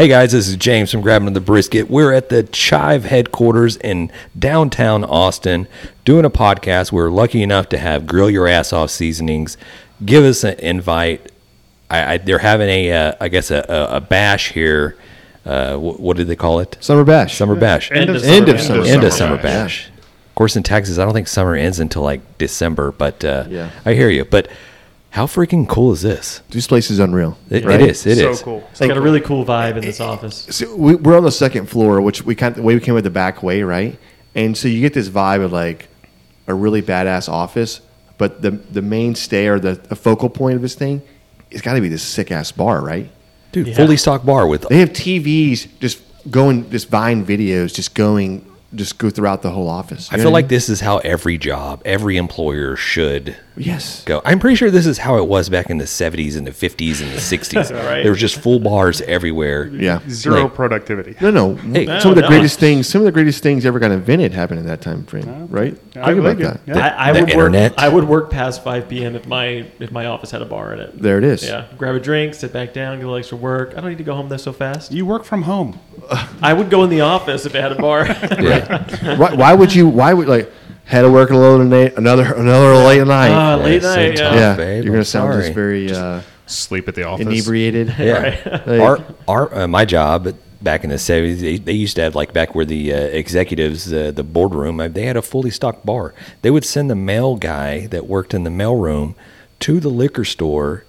Hey guys, this is James from Grabbing the Brisket. We're at the Chive headquarters in downtown Austin doing a podcast. We're lucky enough to have Grill Your Ass Off Seasonings give us an invite. I, I, they're having a, uh, I guess, a, a, a bash here. Uh, what, what did they call it? Summer bash. Summer bash. End of End summer. of summer. End of Summer summer bash. bash. Of course, in Texas, I don't think summer ends until like December, but uh, Yeah. I hear you. But how freaking cool is this? This place is unreal. It, right? it is. It is. so cool. It's got a really cool vibe in this office. So we, we're on the second floor, which we kind of, the way we came with the back way, right? And so you get this vibe of like a really badass office, but the the mainstay or the, the focal point of this thing, it's got to be this sick ass bar, right? Dude, Yeah. fully stocked bar with They have TVs just going, just Vine videos, just going, just go throughout the whole office. I feel know like what this is how every job, every employer should mean? Yes. go. I'm pretty sure this is how it was back in the 70s and the 50s and the 60s. Right. There was just full bars everywhere. Yeah. Zero Like- productivity. No, no. Hey. some of the No, no. greatest things, some of the greatest things ever got invented happened in that time frame, right? I Think about believe you. that. Yeah. I, I the would internet. work. I would work past 5 p.m. if my if my office had a bar in it. There it is. Yeah, grab a drink, sit back down, get a little extra work. I don't need to go home there so fast. You work from home. I would go in the office if it had a bar. Yeah. why, why would you? Why would like had to work alone tonight? Another another late night. Ah, late so night. tough. Yeah. yeah, babe, you're gonna I'm sound sorry. just very uh, Sleep at the office. inebriated. Yeah. Like- our our uh, my job back in the 70s, they, they used to have like back where the uh, executives, uh, the boardroom, uh, they had a fully stocked bar. They would send the mail guy that worked in the mail room to the liquor store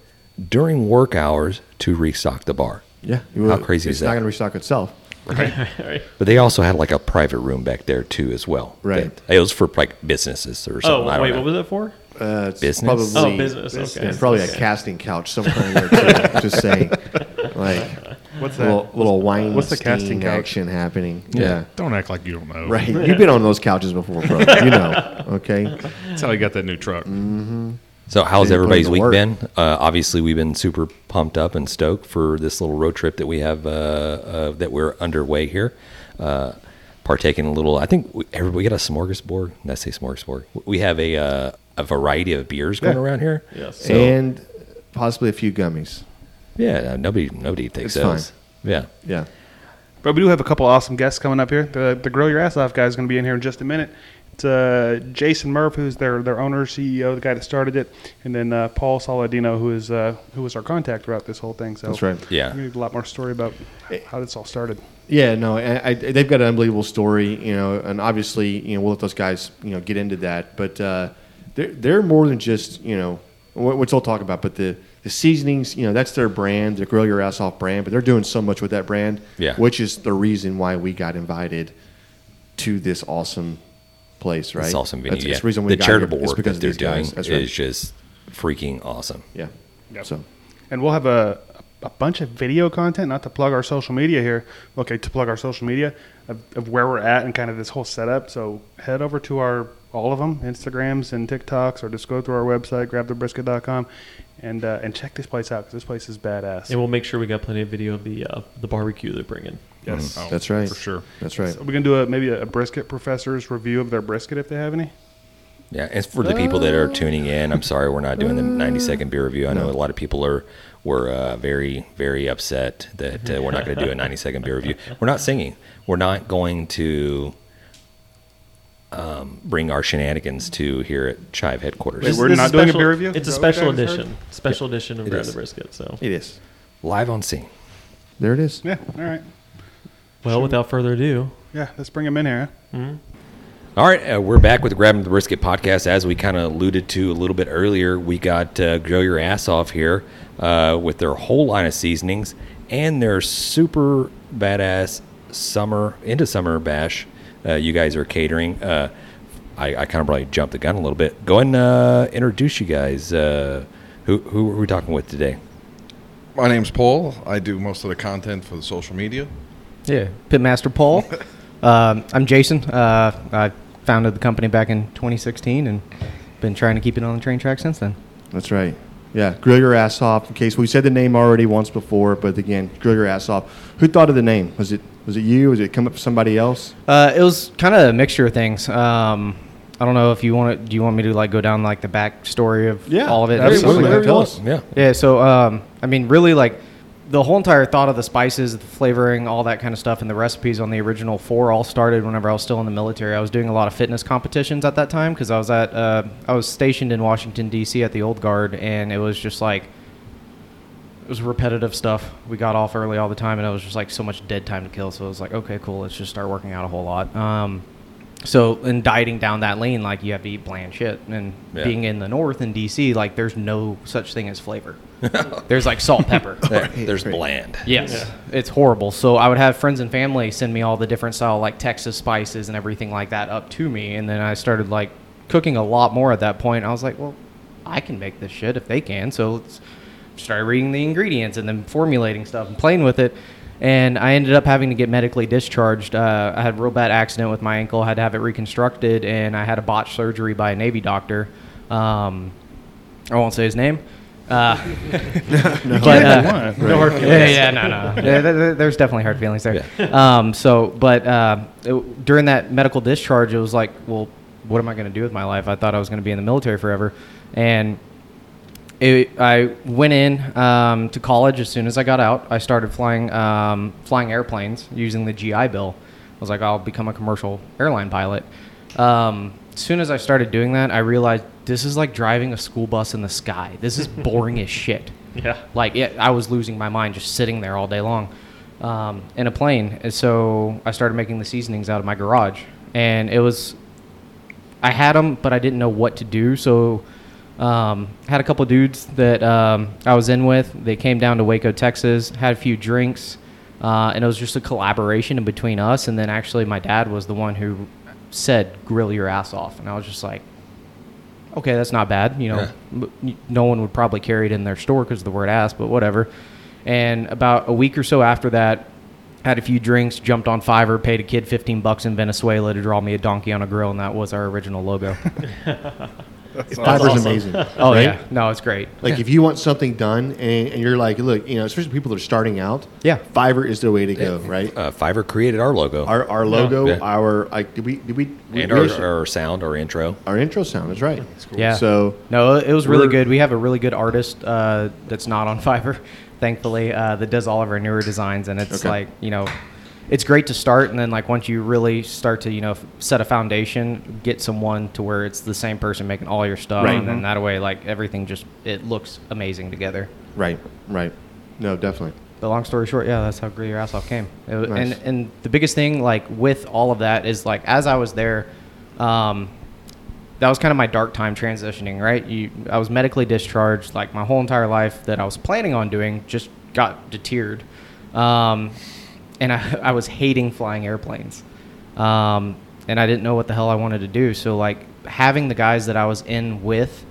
during work hours to restock the bar. Yeah, How crazy is that it's not gonna restock itself. Right. But they also had like a private room back there too, as well. Right. That- it was for like businesses or Oh something. I don't wait, know. what was it for? Uh, it's Business? Probably, Oh, business. Okay. Yeah, probably a casting couch somewhere in there too. just saying, like What's that? little, little wine What's the casting couch? action happening. Yeah. Don't act like you don't know. Right. You've been on those couches before, bro. You know. Okay. That's how you got that new truck. So how's everybody's week work. been? Uh, obviously, we've been super pumped up and stoked for this little road trip that we have uh, uh, that we're underway here. Uh, partaking a little. I think we, everybody got a smorgasbord. Did I say smorgasbord? We have a uh, a variety of beers going Yeah. around here. Yes. So, and possibly a few gummies. yeah, nobody nobody takes It's those. fine. Yeah. Yeah. But we do have a couple awesome guests coming up here. The the Grill Your Ass Off guy is going to be in here in just a minute. It's uh, Jason Murph, who's their their owner, CEO, the guy that started it, and then uh, Paul Saladino, who is uh, who was our contact throughout this whole thing. So That's right. Yeah. we need a lot more story about how this all started. Yeah, no, I, I, they've got an unbelievable story, you know, and obviously, you know, we'll let those guys, you know, get into that. But uh, they're they're more than just, you know, what, which they'll talk about. But the the seasonings, you know, that's their brand, the grill your ass off brand. But they're doing so much with that brand, Yeah. Which is the reason why we got invited to this awesome place, right? It's awesome venue. That's, yeah. that's the reason we the got charitable here, is work because that they're doing guys. That's right. is just freaking awesome. yeah. Yep. So And we'll have a, a bunch of video content, not to plug our social media here. Okay, to plug our social media of, of where we're at and kind of this whole setup. So head over to our all of them, Instagrams and TikToks, or just go through our website, grabthebrisket.com, and uh, and check this place out because this place is badass. And we'll make sure we got plenty of video of the uh, the barbecue they're bringing. Yes. Oh, That's right. For sure. that's right. So we're gonna do a maybe a, a brisket professor's review of their brisket if they have any. Yeah, and for the people that are tuning in, I'm sorry we're not doing the 90 second beer review. I know a lot of people are were uh, very very upset that uh, we're not going to do a 90 second beer review. We're not singing. We're not going to um, bring our shenanigans to here at Chive headquarters. Wait, we're This not is doing a beer review? It's a Is that what special I heard? edition. Special edition of Grab the Brisket. So, It is. Live on scene. There it is. Yeah. All right. Well, without further ado, Yeah. Let's bring them in here. huh? All right, uh, we're back with the Grabbing the Brisket podcast. As we kind of alluded to a little bit earlier, we got uh, Grill Your Ass Off here uh, with their whole line of seasonings and their super badass summer into summer bash. Uh, you guys are catering. Uh, I, I kind of probably jumped the gun a little bit. Go ahead and uh, introduce you guys. Uh, who, who are we talking with today? My name's Paul. I do most of the content for the social media. Yeah, Pitmaster Paul. um, I'm Jason. Uh, I founded the company back in 2016 and been trying to keep it on the train track since then. That's right. Yeah, grill your ass off. In case we said the name already once before, but again, grill your ass off. Who thought of the name? Was it was it you? Was it come up with somebody else? Uh, it was kind of a mixture of things. Um, I don't know if you want to. Do you want me to like go down like the backstory of Yeah, all of it? absolutely. Something like Whatever that? Yeah. Yeah. So um, I mean, really, like the whole entire thought of the spices, the flavoring, all that kind of stuff, and the recipes on the original four all started whenever I was still in the military. I was doing a lot of fitness competitions at that time because I was at uh, I was stationed in Washington D.C. at the old guard, and it was just like it was repetitive stuff. We got off early all the time, and it was just like so much dead time to kill. So it was like, okay, cool, let's just start working out a whole lot. Um, so in dieting down that lane, like you have to eat bland shit, and Yeah. being in the north in DC, like there's no such thing as flavor. there's like salt, pepper. There- there's bland. Yes, it's horrible. So I would have friends and family send me all the different style like Texas spices and everything like that up to me, and then I started like cooking a lot more at that point. I was like, well, I can make this shit if they can. So let's start reading the ingredients and then formulating stuff and playing with it. And I ended up having to get medically discharged. Uh, I had a real bad accident with my ankle, had to have it reconstructed, and I had a botched surgery by a Navy doctor. Um, I won't say his name. Uh, but, uh, No hard feelings. yeah, yeah, no, no. There- there- There's definitely hard feelings there. Um, so, but uh, it- during that medical discharge, it was like, well, what am I going to do with my life? I thought I was going to be in the military forever, and it, I went in um, to college as soon as I got out. I started flying um, flying airplanes using the GI Bill. I was like, I'll become a commercial airline pilot. Um, as soon as I started doing that, I realized this is like driving a school bus in the sky. This is boring as shit. Yeah. Like it, I was losing my mind just sitting there all day long um, in a plane. And so I started making the seasonings out of my garage, and it was I had them, but I didn't know what to do. So um, had a couple dudes that um, I was in with. They came down to Waco, Texas, had a few drinks, uh, and it was just a collaboration in between us. And then actually, my dad was the one who said, "Grill your ass off," and I was just like. Okay, that's not bad. You know, m- no one would probably carry it in their store because of the word ass, but whatever. And about a week or so after that, had a few drinks, jumped on Fiverr, paid a kid 15 bucks in Venezuela to draw me a donkey on a grill, and that was our original logo. Fiverr's amazing. oh, right? yeah. No, it's great. Like if you want something done and, and you're like, look, you know, especially people that are starting out, Yeah. Fiverr is the way to go, right? Uh, Fiverr created our logo Our, our logo, Yeah. our like, did we did we, we and we our, actually- our sound, our intro. our intro sound is right. Yeah. So No, it was really good. We have a really good artist uh, that's not on Fiverr, thankfully, uh, that does all of our newer designs, and it's Okay. like you know, it's great to start, and then like once you really start to you know f- set a foundation, get someone to where it's the same person making all your stuff, Right. and then that way like everything just it looks amazing together. right, right. No, definitely. But long story short, yeah, that's how Grill Your Ass Off came. It Nice. And and the biggest thing, like with all of that, is like as I was there, um, that was kind of my dark time transitioning. Right, you, I was medically discharged. Like my whole entire life that I was planning on doing just got deterred, um, and I, I was hating flying airplanes, um, and I didn't know what the hell I wanted to do. So like having the guys that I was in with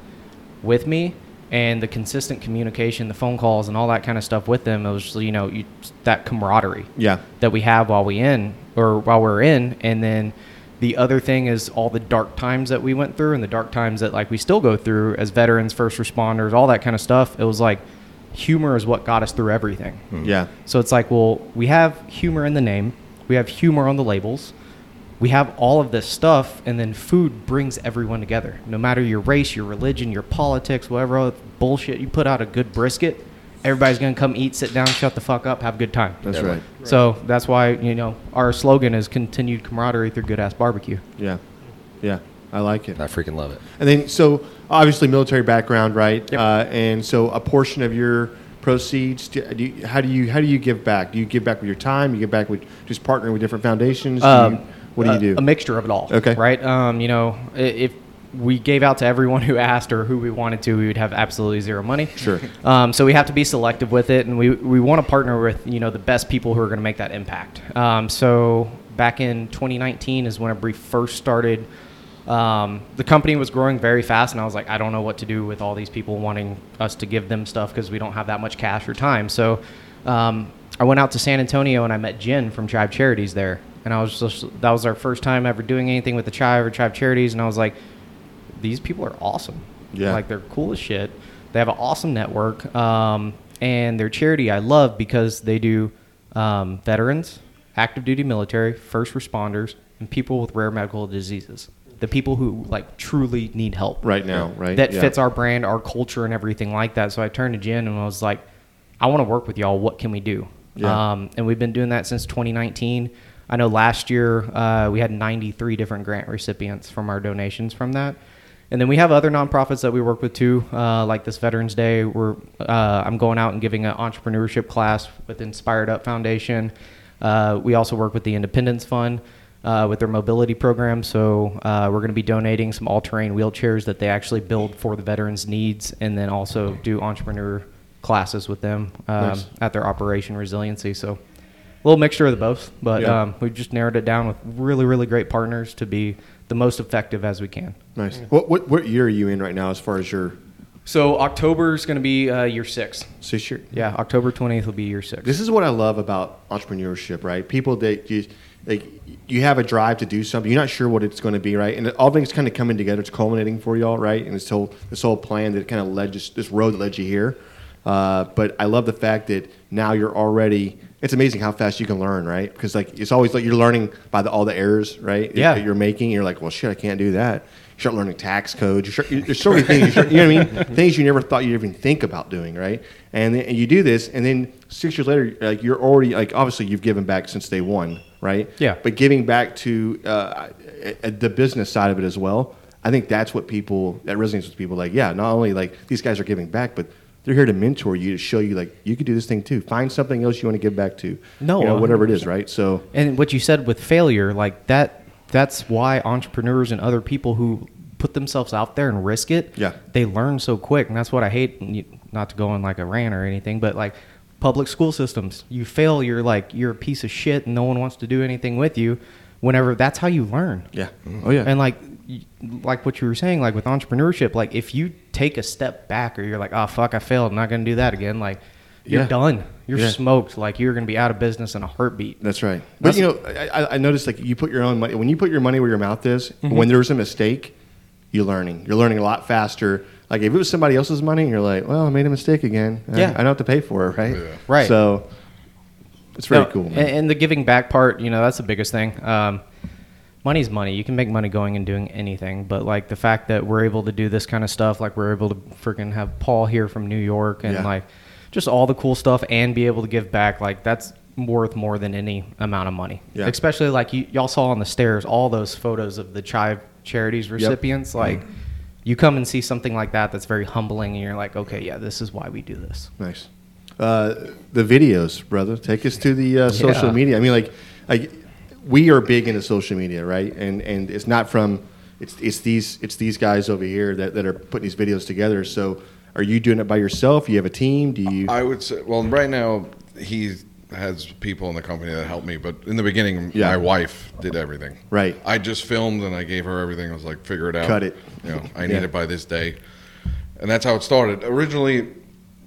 with me and the consistent communication, the phone calls, and all that kind of stuff with them. It was just, you know you, that camaraderie Yeah. that we have while we in or while we're in, and then the other thing is all the dark times that we went through and the dark times that like we still go through as veterans, first responders, all that kind of stuff. It was like humor is what got us through everything. Hmm. Yeah. So it's like, well, we have humor in the name, we have humor on the labels, we have all of this stuff, and then food brings everyone together. No matter your race, your religion, your politics, whatever bullshit, you put out a good brisket, everybody's gonna come eat, sit down, shut the fuck up, have a good time. That's Yeah. right. So that's why you know our slogan is continued camaraderie through good ass barbecue. Yeah. Yeah. I like it. I freaking love it. And then, so obviously military background, right? Yep. Uh, and so a portion of your proceeds, do do you, how do you how do you give back? Do you give back with your time? You give back with just partnering with different foundations? Do Um, you, what do you do? A mixture of it all. Okay. Right. Um, you know, if we gave out to everyone who asked or who we wanted to, we would have absolutely zero money. Sure. Um, so we have to be selective with it, and we we want to partner with you know the best people who are going to make that impact. Um, so back in 2019 is when we first started. Um, the company was growing very fast, and I was like, I don't know what to do with all these people wanting us to give them stuff because we don't have that much cash or time. So um, I went out to San Antonio and I met Jen from Chive Charities there, and I was just that was our first time ever doing anything with the Chive or Chive Charities, and I was like, these people are awesome. Yeah. Like they're cool as shit. They have an awesome network. Um, and their charity I love because they do um, veterans, active duty military, first responders, and people with rare medical diseases. The people who like truly need help. right now, right? That Yeah. fits our brand, our culture, and everything like that. So I turned to Jen and I was like, I want to work with y'all. What can we do? Yeah. Um, and we've been doing that since 2019. I know last year uh, we had 93 different grant recipients from our donations from that. And then we have other nonprofits that we work with too, uh, like this Veterans Day. We're uh, I'm going out and giving an entrepreneurship class with Inspired Up Foundation. Uh, we also work with the Independence Fund uh, with their mobility program. So uh, we're going to be donating some all-terrain wheelchairs that they actually build for the veterans' needs, and then also do entrepreneur classes with them um, Nice. at their Operation Resiliency. So a little mixture of the both, but Yeah. um, we've just narrowed it down with really, really great partners to be the most effective as we can. Nice. What, what what year are you in right now as far as your So October is going to be uh, year six. six year? Yeah, October 20th will be year six. This is what I love about entrepreneurship, right? People that you like, you have a drive to do something. You're not sure what it's going to be, right? And all things kind of coming together. It's culminating for y'all, right? And this whole this whole plan that kind of led just this road that led you here. Uh, but I love the fact that now you're already. It's amazing how fast you can learn, right? Because like it's always like you're learning by the, all the errors, right? Yeah. That you're making. You're like, well, shit, I can't do that. You start learning tax codes. You start, there's so many things. You, start, you know what I mean? Things you never thought you'd even think about doing, right? And then, and you do this, and then six years later, like you're already like obviously you've given back since day one, right? Yeah. But giving back to uh, the business side of it as well, I think that's what people that resonates with people. Like, yeah, not only like these guys are giving back, but they're here to mentor you to show you like you could do this thing too. Find something else you want to give back to. No, you know, whatever it is, right? So And what you said with failure, like that, that's why entrepreneurs and other people who put themselves out there and risk it, Yeah. they learn so quick. And that's what I hate. Not to go on like a rant or anything, but like public school systems, you fail, you're like you're a piece of shit, and no one wants to do anything with you. Whenever that's how you learn. yeah, oh yeah, And like, like what you were saying, like with entrepreneurship, like if you take a step back or you're like, oh fuck, I failed, I'm not gonna do that again. Like, you're Yeah. done. You're Yeah. smoked. Like you're gonna be out of business in a heartbeat. That's right. But That's- you know, I, I- I noticed like you put your own money when you put your money where your mouth is. Mm-hmm. When there's a mistake, you're learning. You're learning a lot faster. Like if it was somebody else's money, you're like, well, I made a mistake again. I- Yeah. I, don't have to pay for it, right? Yeah. Right. So it's very No, cool. Man. And, and the giving back part, you know, that's the biggest thing. Um, money's money. You can make money going and doing anything, but like the fact that we're able to do this kind of stuff, like we're able to freaking have Paul here from New York, and Yeah. like just all the cool stuff, and be able to give back, like that's worth more than any amount of money. Yeah. Especially like you, y'all saw on the stairs, all those photos of the Chive Charities recipients, like. You come and see something like that that's very humbling, and you're like, okay, yeah, this is why we do this. Nice. Uh, the videos, brother. Take us to the uh, social Yeah. media. I mean, like, like we are big into social media, right? And and it's not from it's it's these it's these guys over here that, that are putting these videos together. So, are you doing it by yourself? You have a team? Do you? I would say, well, right now he has people in the company that help me, but in the beginning, Yeah. my wife did everything. Right. I just filmed and I gave her everything. I was like, figure it out. Cut it. You know, I Yeah. need it by this day, and that's how it started. Originally,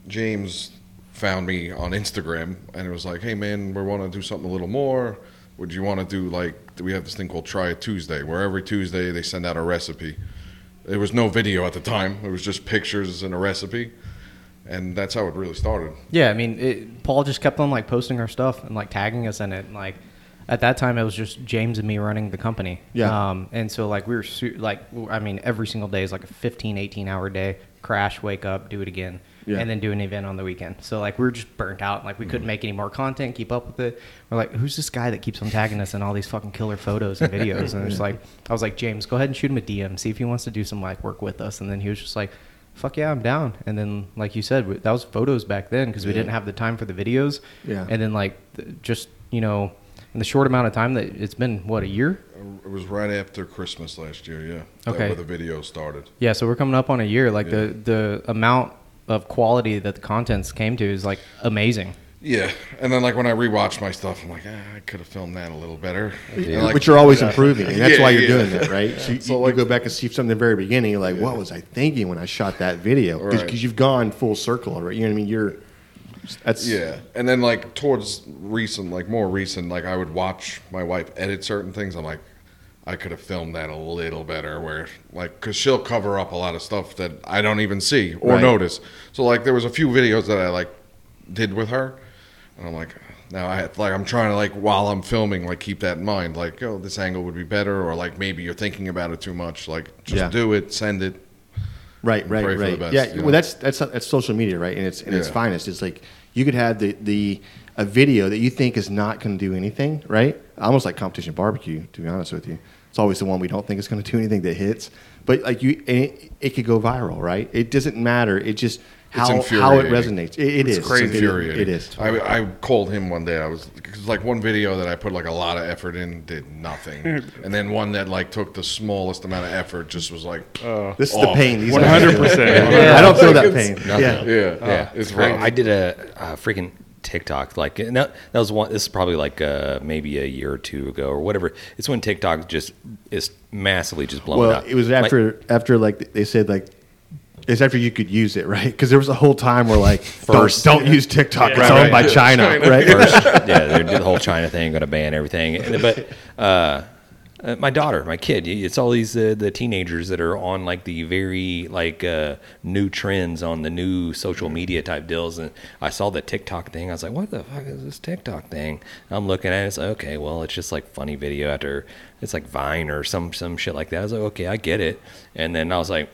James found me on Instagram and it was like, hey man, we want to do something a little more. Would you want to do like we have this thing called Try It Tuesday, where every Tuesday they send out a recipe. There was no video at the time; it was just pictures and a recipe, and that's how it really started. Yeah, I mean, it, Paul just kept on like posting our stuff and like tagging us in it. And, like at that time, it was just James and me running the company. Yeah. Um, and so like we were su- like, I mean, every single day is like a 15, 18 hour day. Crash, wake up, do it again, Yeah. and then do an event on the weekend. So like we were just burnt out. Like we couldn't make any more content, keep up with it. We're like, who's this guy that keeps on tagging us in all these fucking killer photos and videos? and it's like, I was like, James, go ahead and shoot him a DM, see if he wants to do some like work with us. And then he was just like fuck yeah, I'm down. And then, like you said, that was photos back then because we Yeah. didn't have the time for the videos. Yeah. And then, like, just, you know, in the short amount of time that it's been, what, a year? It was right after Christmas last year, yeah. Okay. Where the video started. Yeah. So we're coming up on a year. Like, Yeah. the, the amount of quality that the contents came to is, like, amazing. Yeah, and then like when I rewatch my stuff, I'm like, ah, I could have filmed that a little better. And, like, but you're always improving, and that's Yeah, why you're yeah. doing that, right? So, you, So, you go back and see something in the very beginning. You're like, "What was I thinking when I shot that video?" Because Right. you've gone full circle right? You know what I mean? You're that's yeah, and then like towards recent, like more recent, like I would watch my wife edit certain things. I'm like, I could have filmed that a little better, where like, cause she'll cover up a lot of stuff that I don't even see or Right. notice. So like, there was a few videos that I like did with her, and I'm like, now I like I'm trying to like while I'm filming, like keep that in mind, like, oh, this angle would be better, or like maybe you're thinking about it too much, like just Yeah. do it, send it. Right, right, pray for right. the best, yeah, you know? well, that's that's that's social media, right? And it's in its finest. It's like you could have the the a video that you think is not going to do anything, right? Almost like competition barbecue, to be honest with you. It's always the one we don't think is going to do anything that hits, but like you, it, it could go viral, right? It doesn't matter. It just how how it resonates. It, it is It's It- infuriating. It is. I, I called him one day. I was cause like one video that I put like a lot of effort in did nothing, and then one that like took the smallest amount of effort just was like, This is the pain. These One guys hundred do. percent. I don't feel that pain. Nothing. Yeah. yeah, Yeah, it's I. I did a, a freaking TikTok like and that, that was one. This is probably like uh, maybe a year or two ago or whatever. It's when TikTok just is massively just blowing Well, up. it was Like, after after like they said like it's after you could use it, right? Because there was a whole time where like First. don't, don't use TikTok. it's Right, owned by China, China. right? first, yeah, they did the whole China thing, going to ban everything. But uh, uh, my daughter, my kid, it's all these uh, the teenagers that are on like the very like uh, new trends on the new social media type deals. And I saw the TikTok thing. I was like, what the fuck is this TikTok thing? I'm looking at it. It's like, okay, well, it's just like funny video after it's like Vine or some some shit like that. I was like, okay, I get it. And then I was like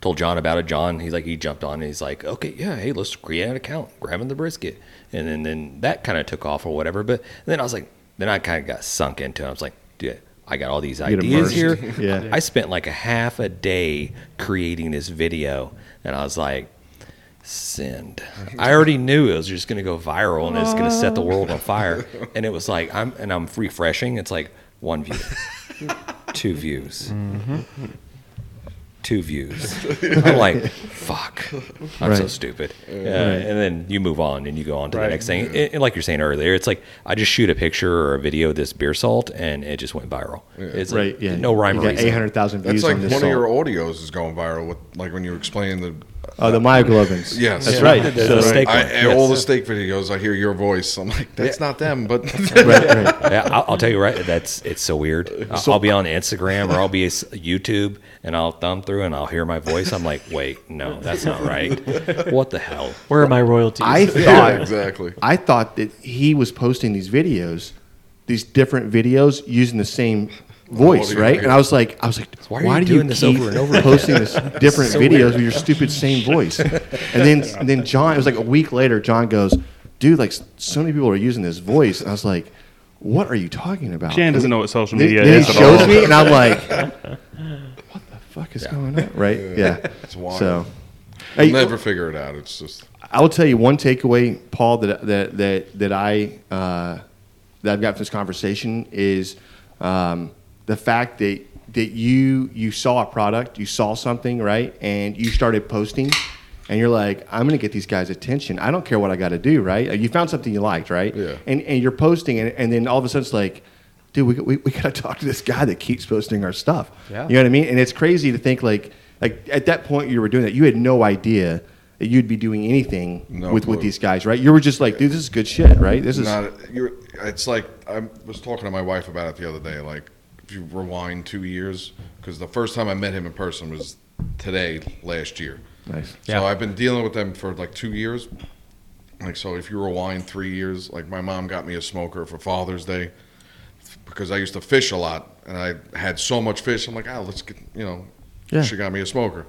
told John about it. John, he's like, he jumped on and he's like, okay, yeah, hey, let's create an account, grabbing the brisket. And then, then that kind of took off or whatever. But then I was like, then I kind of got sunk into it. I was like, dude, I got all these get ideas here. Yeah. I spent like a half a day creating this video. And I was like, send. I already knew it was just going to go viral and it's going to set the world on fire. And it was like, I'm, and I'm refreshing. It's like one view, two views two views. I'm like, fuck, I'm so stupid. Uh, And then you move on and you go on to Right. the next thing. And, and like you're saying earlier, it's like I just shoot a picture or a video of this beer salt and it just went viral. It's like, Right. Yeah. no rhyme You or got reason. eight hundred thousand views That's like on one this. of your audios is going viral with like when you explain the. Oh, the myoglobins. Yes. that's right. The- the So- steak I, one, and all the steak videos, I hear your voice. I'm like, that's not them, but right, right. yeah, I'll, I'll tell you right. That's it's so weird. I'll, I'll be on Instagram or I'll be a s- YouTube and I'll thumb through and I'll hear my voice. I'm like, wait, no, that's not right. What the hell? Where are my royalties? I yeah, thought exactly. I thought that he was posting these videos, these different videos using the same voice, Audio, right? yeah. And I was like, I was like, Why why, are you do you doing this over and over posting this different So videos weird. with your stupid same voice? And then and then John, it was like a week later, John goes, dude, like so many people are using this voice, and I was like, what are you talking about? Shan doesn't know what social media then is he shows all. me, and I'm like, what the fuck is going on? Right? Yeah. It's wild. So. I'll never figure it out. It's just I will tell you one takeaway, Paul, that that that that I uh, that I've got from this conversation is um, the fact that that you you saw a product, you saw something, right, and you started posting, and you're like, I'm going to get these guys' attention. I don't care what I got to do, right? You found something you liked, right? Yeah. And and you're posting, and, and then all of a sudden it's like. Dude, we, we, we got to talk to this guy that keeps posting our stuff. Yeah. You know what I mean? And it's crazy to think like, like at that point you were doing that, you had no idea that you'd be doing anything No with, with these guys, right? You were just like, dude, this is good shit, right? This is not. You're, it's like I was talking to my wife about it the other day. Like if you rewind two years, because the first time I met him in person was today last year. nice. So Yeah. I've been dealing with them for like two years. Like so, if you rewind three years, like my mom got me a smoker for Father's Day because I used to fish a lot and I had so much fish. I'm like, oh, let's get you know, Yeah. she got me a smoker.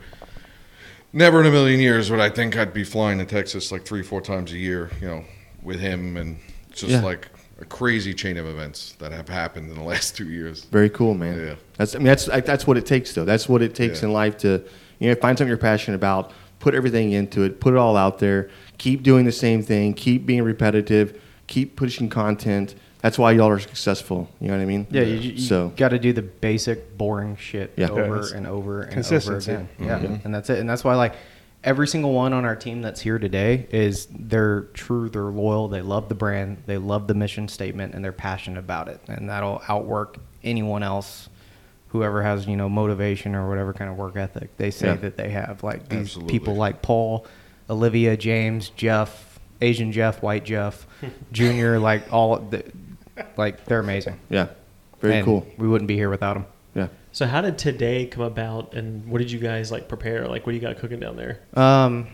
Never in a million years would I think I'd be flying to Texas like three, four times a year, you know, with him, and just Yeah. like a crazy chain of events that have happened in the last two years. Very cool, man. Yeah. That's I mean that's like, that's what it takes though. That's what it takes Yeah. in life to you know find something you're passionate about, put everything into it, put it all out there, keep doing the same thing, keep being repetitive, keep pushing content. That's why y'all are successful. You know what I mean? Yeah, you, you so got to do the basic boring shit Yeah. over Yes. and over and over Consistency. again. Yeah, mm-hmm. and that's it. And that's why like every single one on our team that's here today is they're true, they're loyal, they love the brand, they love the mission statement, and they're passionate about it, and that'll outwork anyone else. Whoever has you know motivation or whatever kind of work ethic they say Yeah. that they have, like these Absolutely. people like Paul, Olivia, James, Jeff, Asian Jeff, White Jeff, Junior, like all, the, like they're amazing. yeah, very And cool. We wouldn't be here without them. Yeah. So how did today come about, and what did you guys like prepare? Like, what do you got cooking down there? Um,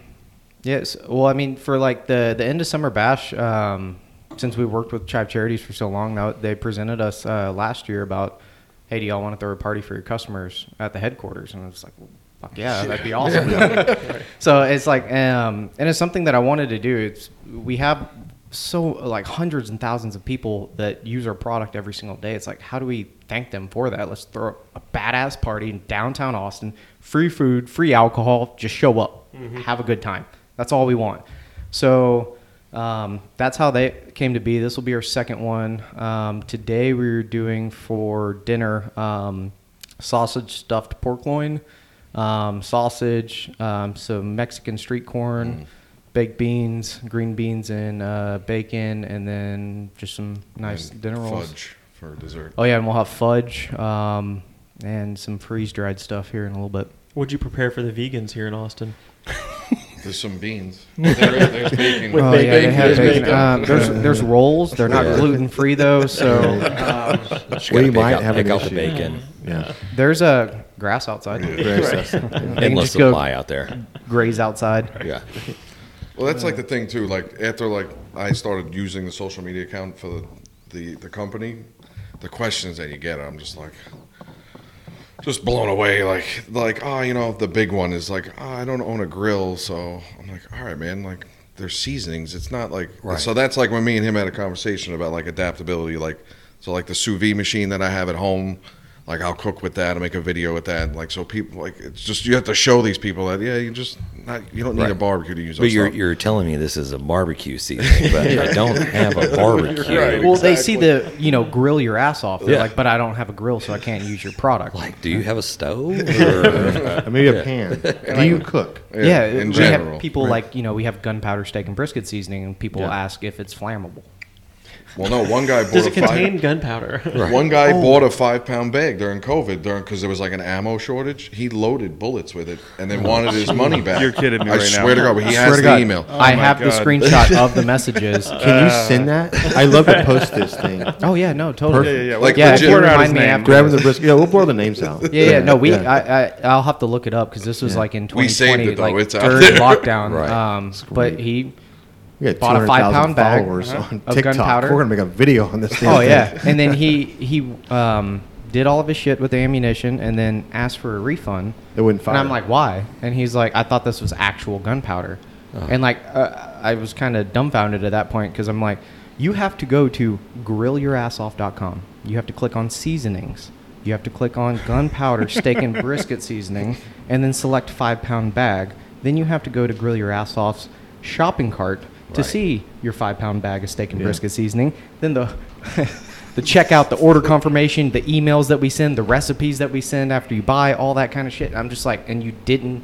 yes. Well, I mean, for like the the end of summer bash, um, since we worked with Chive Charities for so long, now they presented us uh, last year about, hey, do y'all want to throw a party for your customers at the headquarters? And I was like, fuck yeah, that'd be awesome. So it's like, um, and it's something that I wanted to do. It's we have so like hundreds and thousands of people that use our product every single day. It's like, how do we thank them for that? Let's throw a badass party in downtown Austin, free food, free alcohol. Just show up, have a good time. That's all we want. So um, that's how they came to be. This will be our second one. Um, today we are doing for dinner um, sausage stuffed pork loin, um, sausage, um, some Mexican street corn, baked beans, green beans, and uh, bacon, and then just some nice And dinner rolls. Fudge for dessert. Oh yeah, and we'll have fudge um, and some freeze dried stuff here in a little bit. What'd you prepare for the vegans here in Austin? There's some beans. There- there's bacon. With oh bacon. yeah, they have There's bacon. bacon. Um, there's there's rolls. They're not Yeah. gluten free though, so um, We might out, have pick an out the bacon. Yeah. there's a grass outside. Very sus- They can Endless supply out there. graze outside. Yeah. Well, that's like the thing too. Like after like I started using the social media account for the the, the company, the questions that you get, I'm just like, just blown away. Like like oh, you know, the big one is like oh, I don't own a grill, so I'm like, all right, man, like. There's seasonings. It's not like Right. so. That's like when me and him had a conversation about like adaptability. Like so, like the sous vide machine that I have at home. Like I'll cook with that. I'll make a video with that. Like so, people like it's just you have to show these people that yeah, you just not you don't need a barbecue to use. But you're stuff. you're telling me this is a barbecue seasoning, but I don't have a barbecue. Right. Well, they see the you know grill your ass off. They're Yeah. like, but I don't have a grill, so I can't use your product. Like, do you have a stove? Or, maybe a pan. Do you cook? yeah, in we general. have people like you know we have gunpowder steak and brisket seasoning, and people Yeah. ask if it's flammable. Well, no, one guy bought Does a it contain five. gunpowder? One guy bought a five pound bag during COVID, during because there was like an ammo shortage. He loaded bullets with it and then wanted his money back. You're kidding me I right now. swear to God, but he Swear has the God, email. I my have the screenshot of the messages. Can you send that? I love to post this thing. oh yeah, no, totally. Yeah, yeah, yeah. Like yeah, legit. if you out remind his me name. after. Grabbing the brisket. Yeah, we'll blur the names out. Yeah, yeah, no, we. Yeah. I, I, I'll have to look it up because this was Yeah. like in We 2020, saved it, though. like It's during lockdown. Right. Um, but he, We got Bought a 200,000 five-pound bag followers on of TikTok. gunpowder. We're gonna make a video on this. oh yeah, and then he he um, did all of his shit with the ammunition, and then asked for a refund. They wouldn't fire. And I'm like, why? And he's like, I thought this was actual gunpowder. And like, uh, I was kind of dumbfounded at that point because I'm like, you have to go to grillyourassoff.com. You have to click on seasonings. You have to click on gunpowder steak and brisket seasoning, and then select five pound bag. Then you have to go to Grill Your Ass Off's shopping cart to Right. see your five pound bag of steak and Yeah. brisket seasoning. Then the the checkout, the order confirmation, the emails that we send, the recipes that we send after you buy, all that kind of shit. I'm just like, and you didn't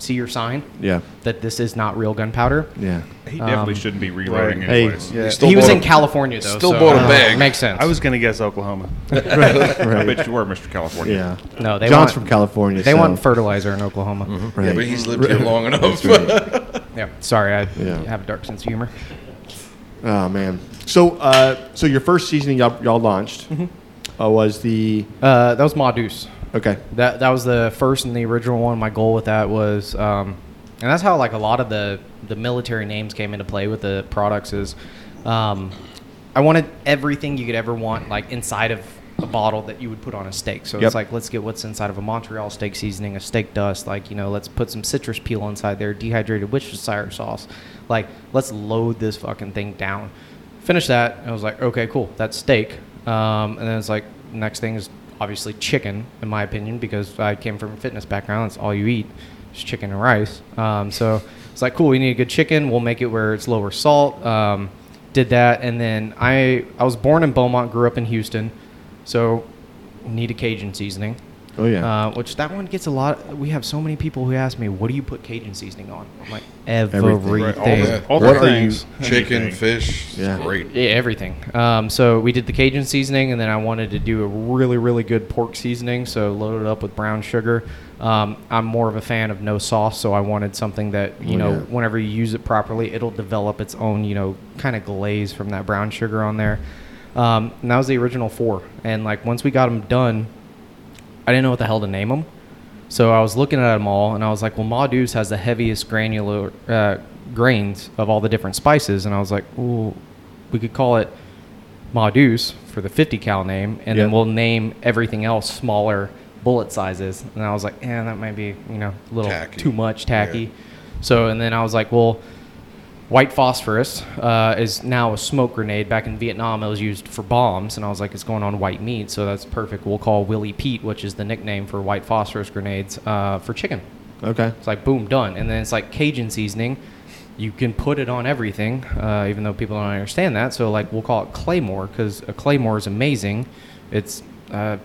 see your sign Yeah. that this is not real gunpowder. Yeah. He definitely Um, shouldn't be reloading Hey, anyways. yeah. Still he was bought in a- California though. still so, bought a uh, bag. Makes sense. I was gonna guess Oklahoma. right. I bet you were, Mr. California. Yeah. no, they John's want from California. they so- want fertilizer in Oklahoma. Right. Yeah, but he's lived here long enough. Yeah, sorry, I Yeah. have a dark sense of humor. Oh man. So, uh, so your first season y'all, y'all launched Mm-hmm. uh, was the Uh, that was Ma Deuce. Okay. That that was the first and the original one. My goal with that was, um, and that's how like a lot of the the military names came into play with the products. Is um, I wanted everything you could ever want like inside of a bottle that you would put on a steak. So Yep. it's like let's get what's inside of a Montreal steak seasoning, a steak dust. Like you know, let's put some citrus peel inside there, dehydrated Worcestershire sauce. Like let's load this fucking thing down. Finish that. And I was like, okay, cool. That's steak. Um, and then it's like next thing is obviously chicken, in my opinion, because I came from a fitness background. That's all you eat, is chicken and rice. Um, so it's like, cool. We need a good chicken. We'll make it where it's lower salt. Um, did that, and then I I was born in Beaumont, grew up in Houston, so need a Cajun seasoning. Oh yeah. Uh, which that one gets a lot. We have so many people who ask me, "What do you put Cajun seasoning on?" I'm like, Everything. everything. Right, all the, Yeah. all What the are you- things. Chicken, Anything. fish, Yeah. great. Yeah, everything. Um, so we did the Cajun seasoning, and then I wanted to do a really, really good pork seasoning. So loaded up with brown sugar. Um, I'm more of a fan of no sauce, so I wanted something that you Oh, know, yeah. whenever you use it properly, it'll develop its own, you know, kind of glaze from that brown sugar on there. Um, and that was the original four. And like once we got them done, I didn't know what the hell to name them. So I was looking at them all, and I was like, "Well, Ma Deuce has the heaviest granular uh, grains of all the different spices," and I was like, "Well, we could call it Ma Deuce for the 50 cal name, and then we'll name everything else smaller bullet sizes. And I was like, yeah, that might be you know a little Tacky. too much tacky. So and then I was like, well. White phosphorus uh, is now a smoke grenade. Back in Vietnam, it was used for bombs, and I was like, it's going on white meat, so that's perfect. We'll call Willie Pete, which is the nickname for white phosphorus grenades, uh, for chicken. Okay. It's like boom, done. And then it's like Cajun seasoning. You can put it on everything, uh, even though people don't understand that. So like we'll call it Claymore because a Claymore is amazing. It's uh,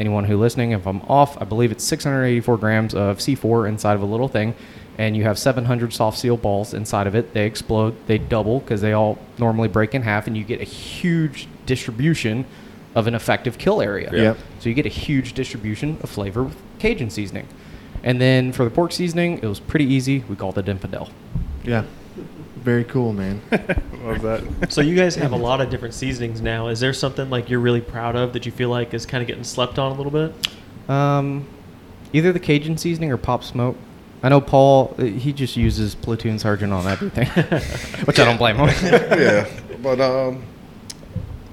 anyone who listening, if I'm off, I believe it's 684 grams of C4 inside of a little thing, and you have 700 soft seal balls inside of it. They explode, they double because they all normally break in half, and you get a huge distribution of an effective kill area. Yep. So you get a huge distribution of flavor with Cajun seasoning. And then for the pork seasoning, it was pretty easy. We called it infidel. Yeah. Very cool, man. Love that. So you guys have a lot of different seasonings now. Is there something like you're really proud of that you feel like is kind of getting slept on a little bit? Um, either the Cajun seasoning or Pop Smoke. I know Paul. He just uses platoon sergeant on everything, which I don't blame him. yeah, but um,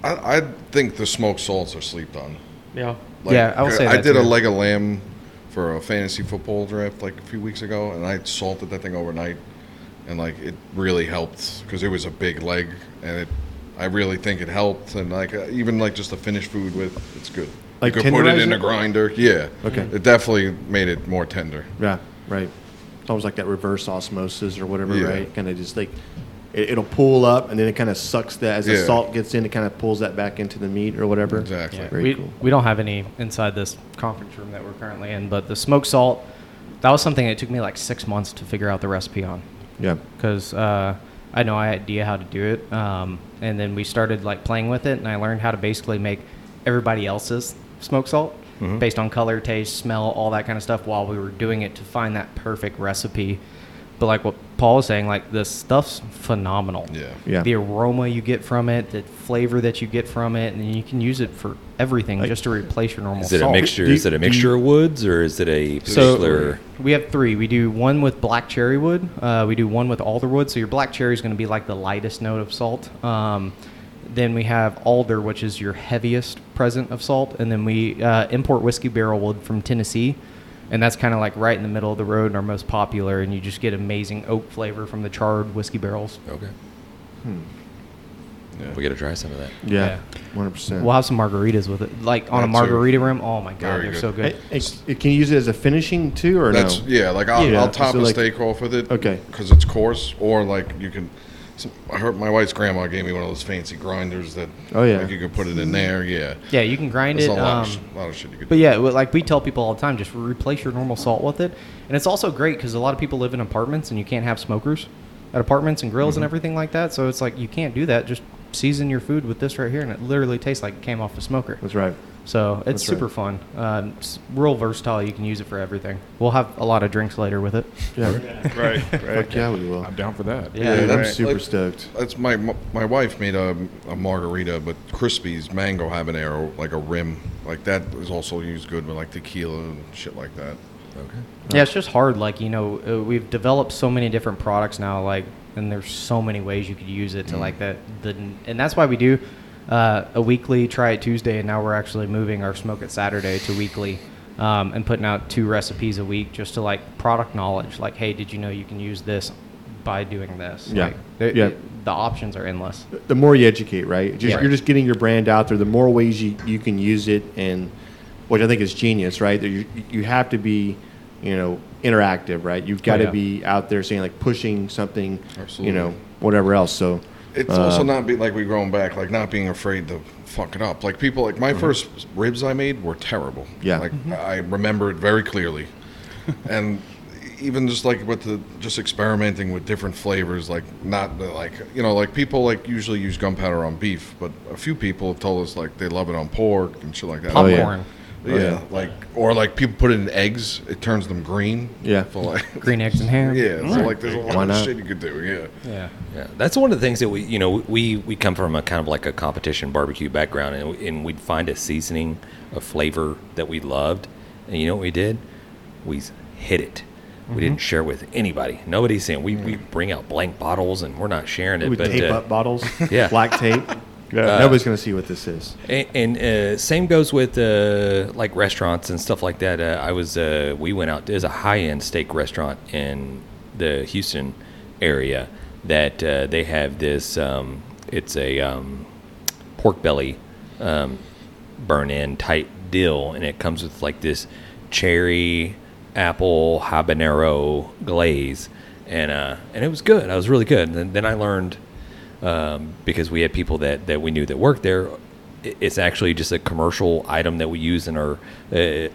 I, I think the smoked salts are slept on. Yeah. Yeah, I will say I that did a leg of lamb for a fantasy football draft like a few weeks ago, and I salted that thing overnight, and like it really helped because it was a big leg, and it. I really think it helped, and like uh, even like just a finished food with, it's good. Like you could put it in a grinder. Yeah. Okay. It definitely made it more tender. Yeah, right. It's almost like that reverse osmosis or whatever, Yeah. right? Kind of just like it, it'll pull up and then it kind of sucks that as the salt gets in, it kind of pulls that back into the meat or whatever. Exactly. Yeah, Very we, cool. we don't have any inside this conference room that we're currently in, but the smoked salt, that was something that took me like six months to figure out the recipe on. Yeah. because uh, I know I had idea how to do it, um, and then we started like playing with it, and I learned how to basically make everybody else's smoked salt based on color, taste, smell, all that kind of stuff, while we were doing it to find that perfect recipe. But like what Paul was saying, like the stuff's phenomenal. Yeah. Yeah. The aroma you get from it, the flavor that you get from it, and you can use it for everything Like- just to replace your normal Is it a mixture? You- is it a do you- mixture of woods or is it a So we have three. We do one with black cherry wood. Uh, we do one with alder wood. So your black cherry is going to be like the lightest note of salt. Um, then we have alder, which is your heaviest present of salt, and then we uh, import whiskey barrel wood from Tennessee, and that's kind of like right in the middle of the road and our most popular. And you just get amazing oak flavor from the charred whiskey barrels. okay. Hmm. Yeah. We got to try some of that. Yeah. One hundred percent. We'll have some margaritas with it, like on a That too. margarita rim. Oh my god, Very they're good. so good. Hey, hey, can you use it as a finishing too, or That's no? yeah. Like I'll, Yeah, I'll top so a like- steak off with it. Okay. Because it's coarse, or like you can. Some- I heard my wife's grandma gave me one of those fancy grinders that. Oh, yeah. Like you could put it in there. Yeah. Yeah, you can grind There's it. a lot, um, of, sh- lot of shit you could. But do. yeah, like we tell people all the time, just replace your normal salt with it. And it's also great because a lot of people live in apartments and you can't have smokers at apartments and grills and everything like that. So it's like you can't do that. Just season your food with this right here, and it literally tastes like it came off a smoker. That's right. So it's That's super right. fun. Uh, it's real versatile. You can use it for everything. We'll have a lot of drinks later with it. Yeah. right, Fuck right. yeah, we will. I'm down for that. Yeah, I'm right. super Like- stoked. That's my my wife made a, a margarita, but Crispy's mango habanero, like a rim, like that is also used good with like tequila and shit like that. Okay. Yeah, it's just hard. Like you know, uh, we've developed so many different products now. Like, and there's so many ways you could use it to like that. The and that's why we do uh, a weekly try it Tuesday, and now we're actually moving our smoke it Saturday to weekly. Um, and putting out two recipes a week just to like product knowledge. Like, hey, did you know you can use this by doing this? Yeah. Like, Yeah. The options are endless. the more you educate, right? Just, Yeah. You're just getting your brand out there. The more ways you, you can use it, and which I think is genius, right? You, you have to be, you know, interactive, right? You've got to Oh, yeah. be out there saying like pushing something, you know, whatever else. So It's uh, also not be like we growing back, like not being afraid to fuck it up. Like people, like my first ribs I made were terrible. Yeah. like I remember it very clearly, and even just like with the just experimenting with different flavors, like not the, like you know like people like usually use gunpowder on beef, but a few people have told us like they love it on pork and shit like that. Oh, yeah. Popcorn, yeah, Oh, yeah. like or like people put it in eggs, it turns them green. Yeah. for like green eggs and ham. yeah, so like there's a lot of shit you could do. Yeah. Yeah. Yeah, that's one of the things that we, you know, we we come from a kind of like a competition barbecue background, and, we- and we'd find a seasoning, a flavor that we loved, and you know what we did? We s- hid it. We didn't share with anybody. Nobody's saying we, we bring out blank bottles and we're not sharing it. we but tape uh, up bottles, yeah. black tape. Yeah. Nobody's going to see what this is. And, and uh, same goes with uh, like restaurants and stuff like that. Uh, I was uh, we went out. There's a high end steak restaurant in the Houston area that uh, they have this. Um, it's a um, pork belly um, burnt end type deal, and it comes with like this cherry apple habanero glaze, and uh, and it was good. I was really good. And then, then I learned um, because we had people that, that we knew that worked there. It's actually just a commercial item that we use in our uh,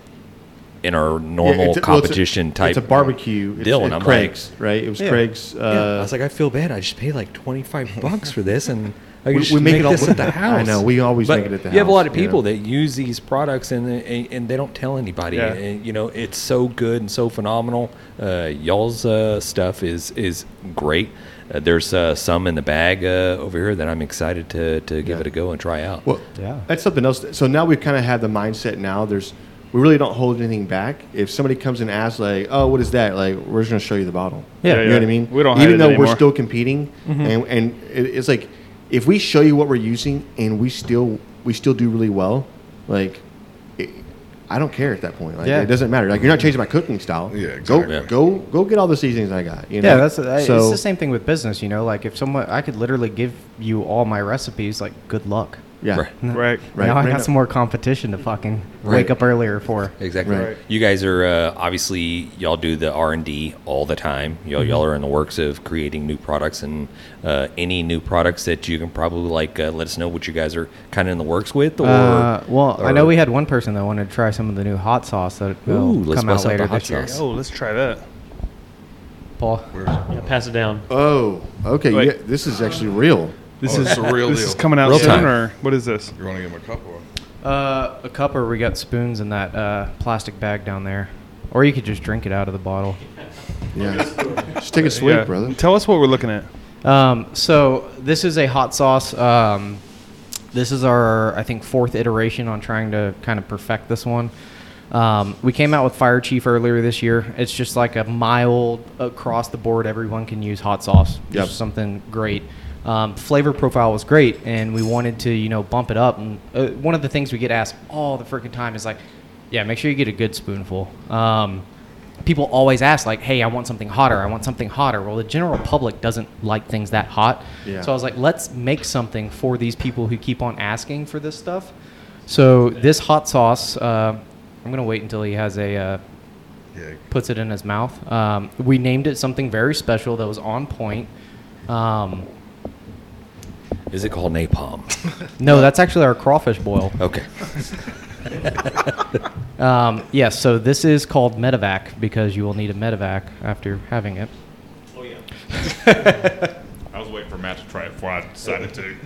in our normal it's a- well, it's a- competition type. It's a barbecue. It's deal, at and I'm Craig's, right? It was Yeah. Craig's. Uh, yeah. I was like, I feel bad. I just paid like twenty five bucks for this, and I We- we make make it all- this at the house. I know, we always But make it at the house. You have a lot of people that use these products, and and, and they don't tell anybody. Yeah. And you know, it's so good and so phenomenal. Uh, y'all's uh, stuff is is great. Uh, there's uh, some in the bag uh, over here that I'm excited to, to give Yeah. it a go and try out. Well, Yeah. that's something else. So now we've kind of had the mindset. Now there's, we really don't hold anything back. If somebody comes and asks, like, "Oh, what is that?" Like, we're just going to show you the bottle. Yeah. you know Yeah, what I mean. We don't even it though we're still competing, and and it's like, if we show you what we're using and we still we still do really well, like. It, I don't care at that point. Like, Yeah. it doesn't matter. Like you're not changing my cooking style. Yeah, exactly. Go, go, go get all the seasonings I got. You know? Yeah, that's uh, so. it's the same thing with business. You know, like if someone, I could literally give you all my recipes. Like, good luck. Yeah, Right. Right. Right, now I right got some more competition to fucking Right. wake up earlier for. Exactly. Right. You guys are uh, obviously y'all do the R and D all the time. Y'all y'all are in the works of creating new products and uh, any new products that you can probably like uh, let us know what you guys are kind of in the works with. Or Uh, well, I know we had one person that wanted to try some of the new hot sauce that will Ooh, let's come out bust out the later hot this year. sauce. Oh, let's try that. Paul, Yeah, pass it down. Oh, okay. Yeah, this is actually real. This Oh, is it's a real This deal. is coming out Real soon, time. or what is this? You want to give him a cup or? uh, a cup or we got spoons in that uh, plastic bag down there, or you could just drink it out of the bottle. Yeah. Just take a swig, Yeah. brother. Tell us what we're looking at. Um, so this is a hot sauce. Um, this is our, I think, fourth iteration on trying to kind of perfect this one. Um, we came out with Fire Chief earlier this year. It's just like a mild, across the board, everyone can use hot sauce. Yep. Just something great. Um, flavor profile was great, and we wanted to, you know, bump it up. And uh, one of the things we get asked all the freaking time is like, yeah, make sure you get a good spoonful. Um, people always ask like hey i want something hotter i want something hotter well the general public doesn't like things that hot Yeah. so i was like let's make something for these people who keep on asking for this stuff so this hot sauce uh, i'm going to wait until he has a uh, Yeah. puts it in his mouth um, we named it something very special that was on point um, is it called napalm? no that's actually our crawfish boil okay. um, yes so this is called medevac because you will need a medevac after having it Oh yeah. I was waiting for Matt to try it before I decided to.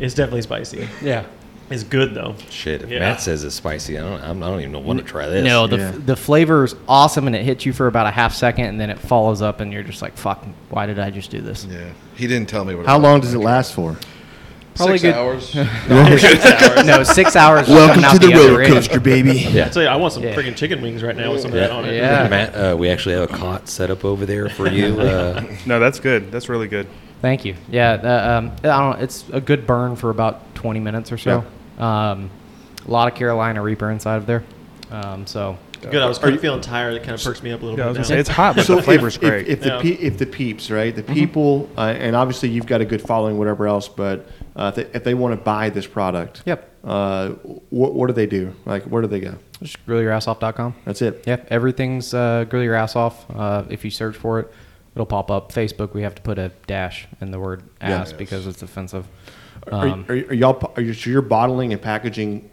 It's definitely spicy. yeah It's good though. Shit. If Yeah. Matt says it's spicy, I don't. I'm, don't even know want to try this. No, the, Yeah. the flavor is awesome and it hits you for about a half second and then it follows up and you're just like, fuck, why did I just do this? Yeah. He didn't tell me what. How was. long does it last for? Probably Six good- hours. no, six hours. Welcome to the other end. baby. Yeah. I tell you, I want some Yeah. freaking chicken wings right now with some of that on it. Yeah. Matt, uh, we actually have a cot set up over there for you. Uh, No, that's good. That's really good. Thank you. Yeah, uh, um, I don't know. It's a good burn for about 20 minutes or so. Um, a lot of Carolina Reaper inside of there. Um, so Good. I was kind of feeling tired. It kind of perks me up a little Yeah, I was bit. gonna say it's hot, but So the flavor's if, great. If, if the pe- if the peeps, right, the people, uh, and obviously you've got a good following, whatever else, but uh, if they, they want to buy this product, Yep. uh, what what do they do? Like, where do they go? just grillyourassoff.com. That's it. Yep, everything's uh, grill your ass off. Uh, if you search for it, it'll pop up. Facebook, we have to put a dash in the word Yeah. ass because it's offensive. Are, Um, are, are y'all? Are you, so you're bottling and packaging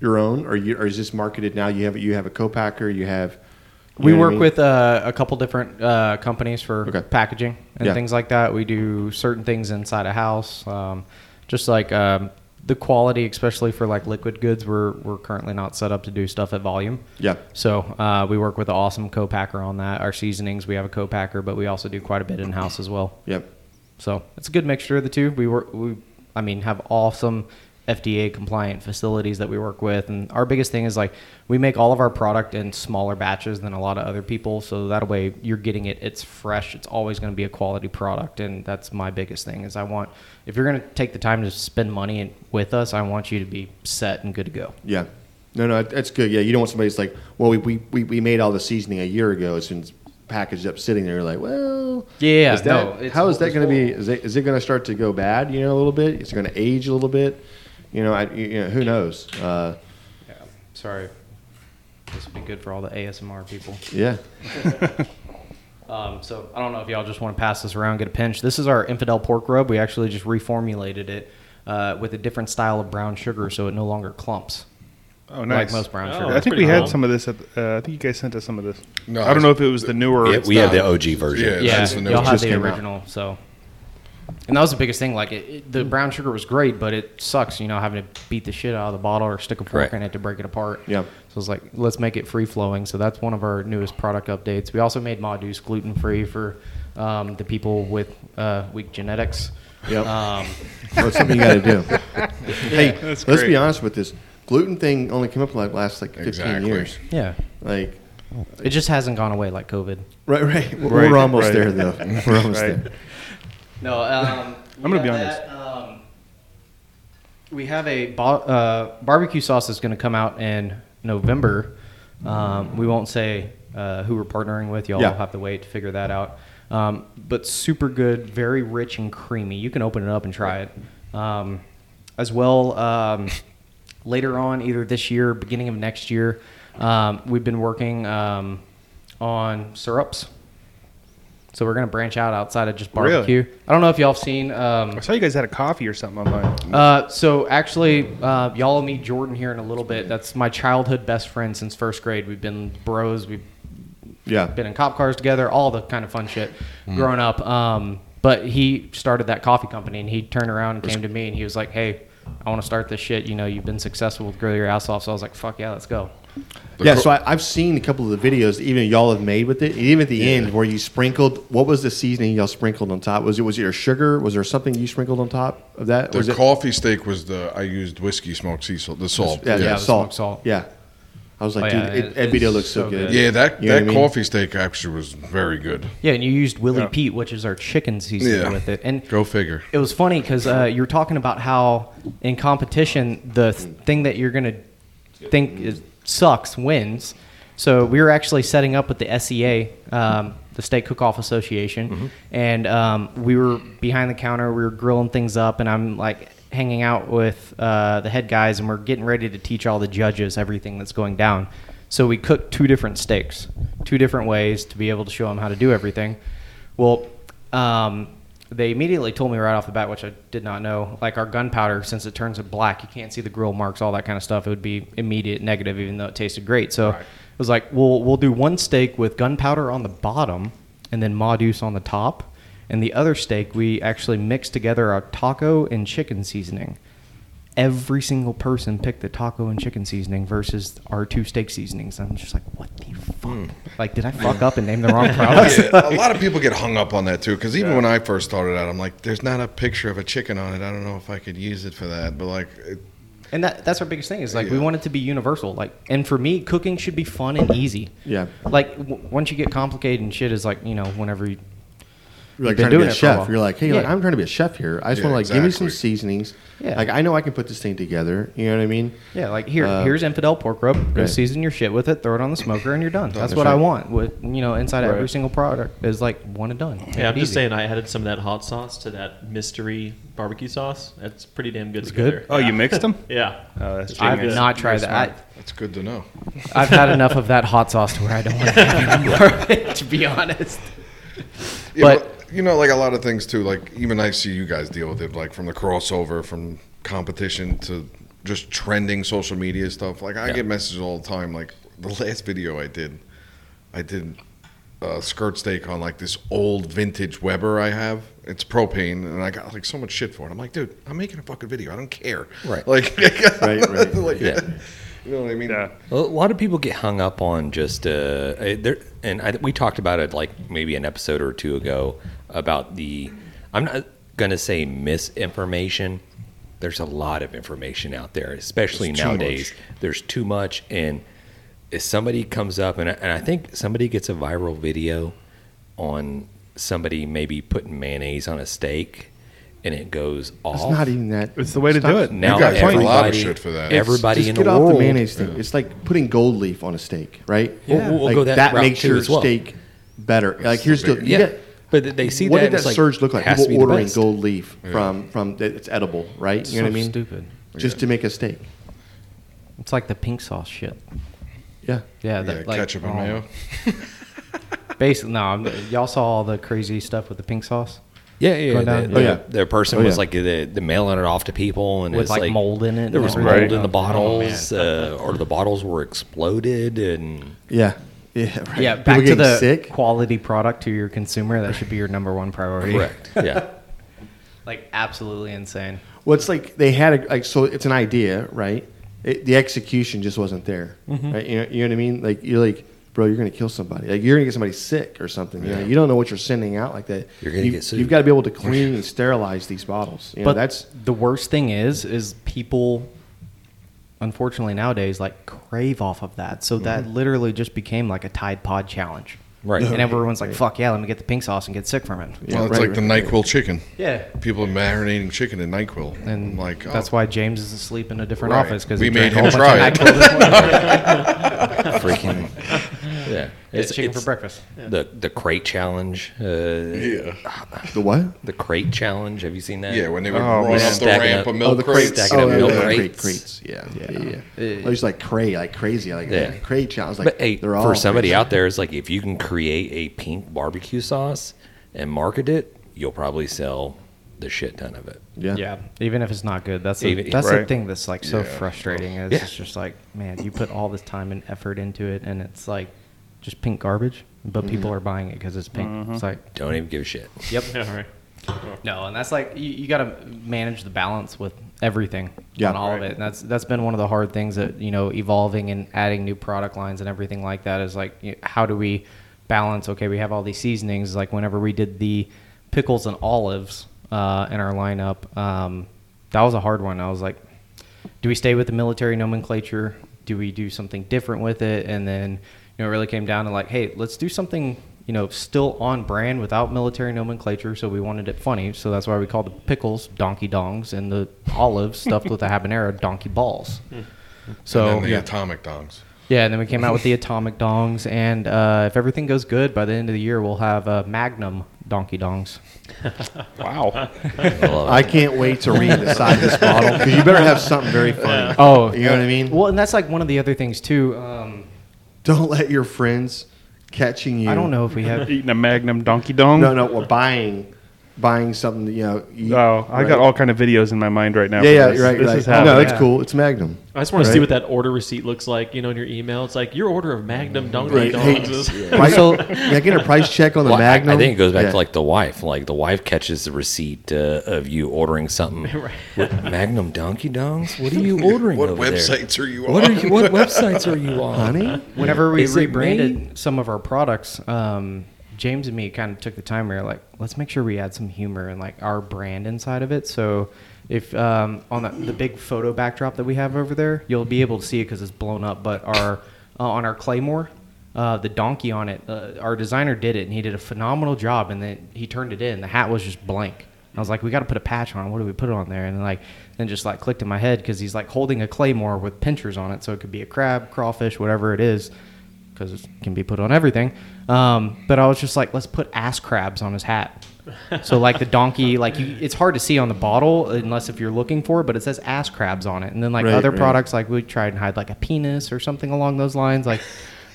your own, or you, or is this marketed now? You have you have a co-packer. You have. you we what I work mean? with uh, a couple different uh, companies for Okay. packaging and Yeah. things like that. We do certain things inside a house, um, just like um, the quality, especially for like liquid goods. We're we're currently not set up to do stuff at volume. Yeah. So uh, we work with an awesome co-packer on that. Our seasonings, we have a co-packer, but we also do quite a bit in house as well. Yep. So it's a good mixture of the two. We work, we, I mean, have awesome FDA compliant facilities that we work with. And our biggest thing is like we make all of our product in smaller batches than a lot of other people. So that way you're getting it, it's fresh, it's always going to be a quality product. And that's my biggest thing is I want, if you're going to take the time to spend money with us, I want you to be set and good to go. Yeah. No, no, that's good. Yeah, you don't want somebody that's like, well, we, we, we, made all the seasoning a year ago. It's been packaged up, sitting there. Like, well, Yeah, is that, no, it's- how is that going to be? Is it, is it going to start to go bad? You know, a little bit. It's going to age a little bit? You know, I, you know, who knows? Uh, Yeah. Sorry. This would be good for all the ASMR people. yeah. Um, so I don't know if y'all just want to pass this around, get a pinch. This is our infidel pork rub. We actually just reformulated it uh, with a different style of brown sugar, so it no longer clumps Oh, nice. like most brown Oh, sugar. I that's think pretty we had cool. some of this. At, uh, I think you guys sent us some of this. No, I don't know if it was the newer. Yeah, we have the not- OG version. Yeah, yeah, that's the new y'all one. had Just the came out. original. So, and that was the biggest thing. Like it, it, the brown sugar was great, but it sucks, you know, having to beat the shit out of the bottle or stick a fork Correct. in it to break it apart. Yeah. So it's like let's make it free flowing. So that's one of our newest product updates. We also made Modus gluten free for um, the people with uh, weak genetics. Yep. Um, Well, it's something you got to do. hey, That's let's great. be honest with this. Gluten thing only came up like last like 15 Exactly. years. yeah, Like, it just hasn't gone away like COVID. right, right. We're, Right, we're almost right. there though. We're almost Right. there. No, um, I'm gonna be honest. that, Um, we have a ba- uh, barbecue sauce that's going to come out in November. Um, we won't say uh, who we're partnering with. Y'all Yeah. will have to wait to figure that out. Um, but super good, very rich and creamy. You can open it up and try it. Um, as well, um, later on, either this year, beginning of next year, um, we've been working um, on syrups. So we're gonna branch out outside of just Really? barbecue. I don't know if y'all have seen. Um, I saw you guys had a coffee or something online. uh, so actually, uh, y'all will meet Jordan here in a little bit. That's my childhood best friend since first grade. We've been bros. We've Yeah. been in cop cars together, all the kind of fun shit growing up. Um, but he started that coffee company, and he turned around and came to me, and he was like, "Hey, I want to start this shit. You know, you've been successful with Grill Your Ass Off." So I was like, "Fuck yeah, let's go." The yeah, so I, I've seen a couple of the videos that even y'all have made with it. Even at the end where you sprinkled, what was the seasoning y'all sprinkled on top? Was it was it your sugar? Was there something you sprinkled on top of that? The was it, coffee steak was the I used whiskey smoked sea salt, the salt. yeah, Yeah, yeah, the salt. smoked salt. Yeah, I was like, Oh, yeah, dude, it, it- that looks so so good. good. Yeah, that You know that what I mean? coffee steak actually was very good. Yeah, and you used Willie Yeah. Pete, which is our chicken seasoning Yeah. with it, and Go figure. It was funny because uh, you were talking about how in competition the th- thing that you're gonna think is, sucks wins. So we were actually setting up with the SCA, um, the Steak Cook-Off Association, and um, we were behind the counter. We were grilling things up, and I'm like hanging out with uh, the head guys, and we're getting ready to teach all the judges everything that's going down. So we cooked two different steaks, two different ways to be able to show them how to do everything. Well, um, they immediately told me right off the bat, which I did not know, like our gunpowder, since it turns it black, you can't see the grill marks, all that kind of stuff. It would be immediate negative, even though it tasted great. So it was like, we'll we'll do one steak with gunpowder on the bottom, and then Modus on the top, and the other steak we actually mixed together our taco and chicken seasoning. Every single person picked the taco and chicken seasoning versus our two steak seasonings. I'm just like, what the fuck? Hmm. Like, did I fuck up and name the wrong product? Yeah, a lot of people get hung up on that too. Because even when I first started out, I'm like, "There's not a picture of a chicken on it. I don't know if I could use it for that." But like, it, And that, that's our biggest thing is like we want it to be universal. Like, and for me, cooking should be fun and easy. Yeah. Like w- once you get complicated and shit is like you know whenever you You're like You've been trying to be doing a it for a chef. while. You're like, hey, like, Yeah. I'm trying to be a chef here. I just Yeah, want to like give me some exactly. seasonings. Yeah. Like I know I can put this thing together. You know what I mean? yeah like here Uh, here's infidel pork rub. Go right. season your shit with it. Throw it on the smoker and you're done. That's That's what I want. With you know inside every Right. single product is like one and done. Make Yeah, I'm it just easy. saying I added some of that hot sauce to that mystery barbecue sauce. That's pretty damn good It's together. good? Oh, you mixed them? Yeah. Oh, that's I've genius. not tried that. smart. that's good to know. I, I've had enough of that hot sauce to where I don't want to have any more of it. To be honest. Yeah, But- but, you know, like a lot of things too. Like even I see you guys deal with it, like from the crossover, from competition to just trending social media stuff. Like I Yeah. get messages all the time. Like the last video I did, I did uh, skirt steak on like this old vintage Weber I have. It's propane, and I got like so much shit for it. I'm like, dude, I'm making a fucking video. I don't care. Right. Like, Right, right. like, Yeah. You know what I mean? Yeah. A lot of people get hung up on just uh, there, and I, we talked about it like maybe an episode or two ago about the. I'm not gonna say misinformation, there's a lot of information out there, especially There's too nowadays. There's too much, and if somebody comes up and I, and I think somebody gets a viral video on somebody maybe putting mayonnaise on a steak, and it goes off. It's not even that. It's the way to Stop. do it. now guys get a everybody, lot of shit for that. everybody Just in get the off world. the mayonnaise thing. It's like putting gold leaf on a steak, right? We'll- we'll- we'll Like, go that route makes too your as well. steak better. Like here's the you Yeah, get- but they see what that did and it's that like, surge look like? People ordering gold leaf from from it's edible, right? You know what I mean? stupid. Just to make a steak. It's like the pink sauce shit. Yeah. Yeah, Yeah, like, ketchup and oh, mayo. Basically, no. I'm- Y'all saw all the crazy stuff with the pink sauce Yeah, yeah. Going The, Oh, yeah. the person Oh, was yeah. like the, the mailing it off to people, and with it's like, like mold in it. There was everything. mold in the Oh, bottles, uh, or the bottles were exploded, and Yeah. Yeah. Right. Yeah, People back to the sick. quality product to your consumer. That should be your number one priority. correct. Yeah, Like absolutely insane. Well, it's like they had a, like so. It's an idea, right? It, the execution just wasn't there. Mm-hmm. Right? You, know, you know what I mean? Like you're like, bro, you're gonna kill somebody. Like you're gonna get somebody sick or something. You know, you don't know what you're sending out like that. You're gonna you, get sued. You've got to be able to clean and sterilize these bottles. You know, but that's the worst thing is, is people, unfortunately nowadays, like crave off of that. So that mm-hmm. literally just became like a Tide Pod challenge. right. And everyone's like, "Fuck yeah, let me get the pink sauce and get sick from it." well, it's right, like the right, Nyquil chicken. Yeah. People are marinating chicken in Nyquil. And like that's oh, why James is asleep in a different Right. office because We he made drank a him whole bunch try it. Nyquil this morning. freaking yeah. It's chicken for breakfast. The the crate challenge. Uh, Yeah. the what? The crate challenge. Have you seen that? Yeah, when they would Oh, run up the Stacking ramp up- of Oh, milk the crates. crates. Stacking oh, up yeah, milk yeah, crates. crates. Yeah, yeah, yeah. Yeah. I was like cray, like crazy, like Yeah. yeah. cray challenge. Like But hey, they're all for somebody crazy. out there, it's like if you can create a pink barbecue sauce and market it, you'll probably sell the shit ton of it. Yeah. Yeah, even if it's not good, that's the, Even- that's the thing that's like so Yeah. frustrating. Is Yeah. it's just like, man, you put all this time and effort into it, and it's like just pink garbage, but people Mm-hmm. are buying it because it's pink. It's like, Don't even give a shit. yep, All right. no, and that's like you, you got to manage the balance with everything Yeah. on all of it, and that's that's been one of the hard things that you know evolving and adding new product lines and everything like that is like, you- how do we balance? Okay, we have all these seasonings. Like whenever we did the pickles and olives uh, in our lineup, um, that was a hard one. I was like, do we stay with the military nomenclature? Do we do something different with it? And then, you know, it really came down to like, hey, let's do something, you know, still on brand without military nomenclature. So we wanted it funny. So that's why we called the pickles donkey dongs and the olives stuffed with the habanero donkey balls. So and then the yeah. atomic dongs. yeah, and then we came out with the atomic dongs, and uh, if everything goes good, by the end of the year, we'll have uh, Magnum donkey dongs. Wow. I can't wait to read the side of this bottle because you better have something very funny. Oh, you know what I mean? Well, and that's like one of the other things too. Um, Don't let your friends catching you. I don't know if we have. Eating a Magnum Donkey Dong. No, no, we're buying, buying something. that, You know. You, Oh, I got all kind of videos in my mind right now. Yeah, yeah, this. right, This right. is no, happening. it's cool. It's Magnum. I just want to see what that order receipt looks like. You know, in your email, it's like your order of Magnum Donkey Right. Hey, Dongs is. price, So- yeah, get a price check on the Well, I- Magnum. I, think it goes back Yeah. to like the wife. Like the wife catches the receipt uh, of you ordering something. What, Magnum Donkey Dongs? What are you ordering? What over there? websites are you What on? are you? What websites are you on, honey. Whenever we Is rebranded some of our products, um, James and me kind of took the time. We were like, let's make sure we add some humor and like our brand inside of it. So, if um, on the, the big photo backdrop that we have over there, you'll be able to see it because it's blown up. But our uh, on our claymore, uh, the donkey on it, uh, our designer did it and he did a phenomenal job. And then he turned it in. The hat was just blank. I was like, we got to put a patch on. What do we put on there? And then like, then just like clicked in my head because he's like holding a claymore with pinchers on it, so it could be a crab, crawfish, whatever it is because it can be put on everything. Um, but I was just like, let's put ass crabs on his hat. So like the donkey, like you, it's hard to see on the bottle unless if you're looking for it, but it says ass crabs on it. And then like Right, other right. products, like we tried and hide like a penis or something along those lines. Like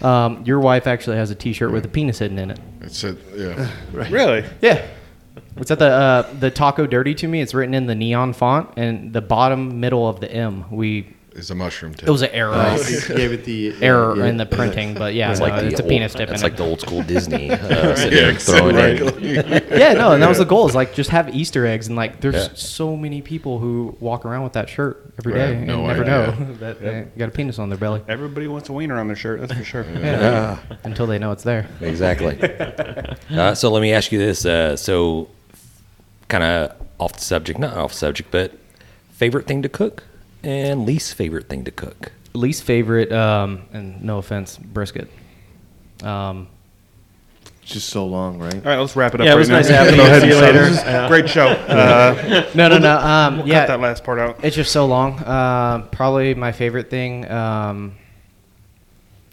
um, your wife actually has a T-shirt with a penis hidden in it. It's a, yeah. Really? Yeah. It's at the uh, the taco dirty to me. It's written in the neon font and the bottom middle of the M. We It's a mushroom tip. it was an error. Uh, gave it the error yeah, in the printing, but yeah, It's no, like the it's a old, penis tip It's in like it. the old school Disney uh, sitting yeah, there throwing in. exactly. yeah, no, and that was the goal. Is like just have Easter eggs, and like there's Yeah. so many people who walk around with that shirt every Right, day and no never idea. know that they got a penis on their belly Everybody wants a wiener on their shirt. That's for sure. Yeah. until they know it's there. Exactly. uh, so let me ask you this. Uh, so, kind of off the subject, not off subject, but favorite thing to cook and least favorite thing to cook. Least favorite, um, and no offense, brisket. Um, It's just so long, right? All right, let's wrap it up. Yeah, it right was now. nice having you. See you later. This is a Yeah. Great show. Uh, no, no, no. Um, we'll yeah, cut that last part out. It's just so long. Uh, probably my favorite thing, um,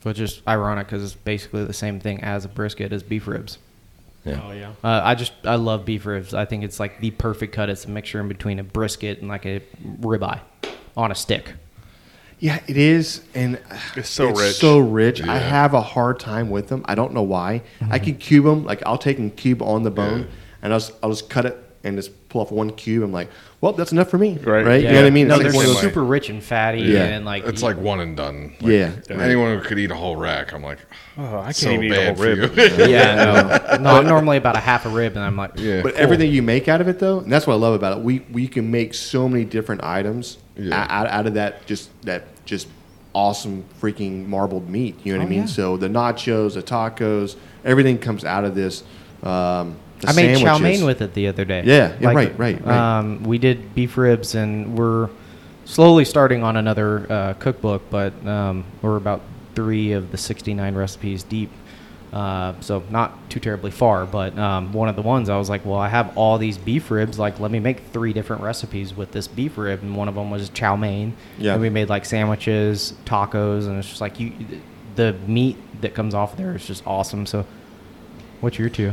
which is ironic because it's basically the same thing as a brisket, is beef ribs. Yeah. Oh yeah. Uh, I just I love beef ribs. I think it's like the perfect cut. It's a mixture in between a brisket and like a ribeye on a stick. Yeah, it is, and It's so rich. So rich. I have a hard time with them. I don't know why. I can mm-hmm. cube them. Like I'll take and cube on the bone, and I'll just, I'll just cut it and just pull off one cube. I'm like, well, that's enough for me. Right. Right. You know what I mean? No, It's they're like one of super rich and fatty, Yeah. and like It's like one and done. Like, Yeah. Anyone who could eat a whole rack, I'm like, Oh, I can't so even eat a whole rib. yeah, no, no. I'm normally about a half a rib, and I'm like, yeah. But everything you make out of it, though, and that's what I love about it. We we can make so many different items Yeah. out, out of that just that just awesome freaking marbled meat. You know what Oh, I mean? yeah. So the nachos, the tacos, everything comes out of this. Um, the I made chow mein with it the other day. Yeah, yeah, right, right, right. Um, we did beef ribs, and we're slowly starting on another uh, cookbook, but um, we're about three of the 69 recipes deep. Uh, so not too terribly far, but um, one of the ones I was like, well, I have all these beef ribs. Like, let me make three different recipes with this beef rib, and one of them was chow mein. Yeah. And we made like sandwiches, tacos, and it's just like you, the meat that comes off there is just awesome. So, what's your two?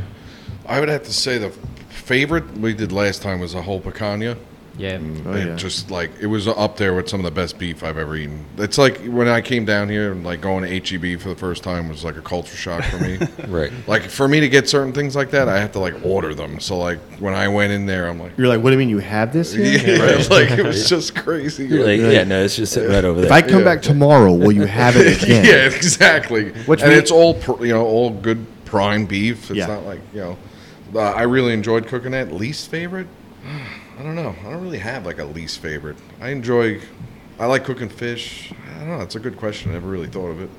I would have to say the favorite we did last time was a whole picanha. Yeah. Oh, it yeah. just like it was up there with some of the best beef I've ever eaten. It's like when I came down here and like going to HEB for the first time was like a culture shock for me. Right. like for me to get certain things like that, I have to like order them. So like when I went in there, I'm like, You're like, what do you mean you have this here? yeah, like it was just crazy. You're like, yeah, no, it's just sitting right over there. If I come Yeah. back tomorrow, will you have it again? yeah, exactly. Which and we- it's all pr- you know, all good prime beef. It's Yeah. not like you know. Uh, I really enjoyed cooking that. Least favorite? I don't know. I don't really have like a least favorite. I enjoy. I like cooking fish. I don't know. It's a good question. I never really thought of it.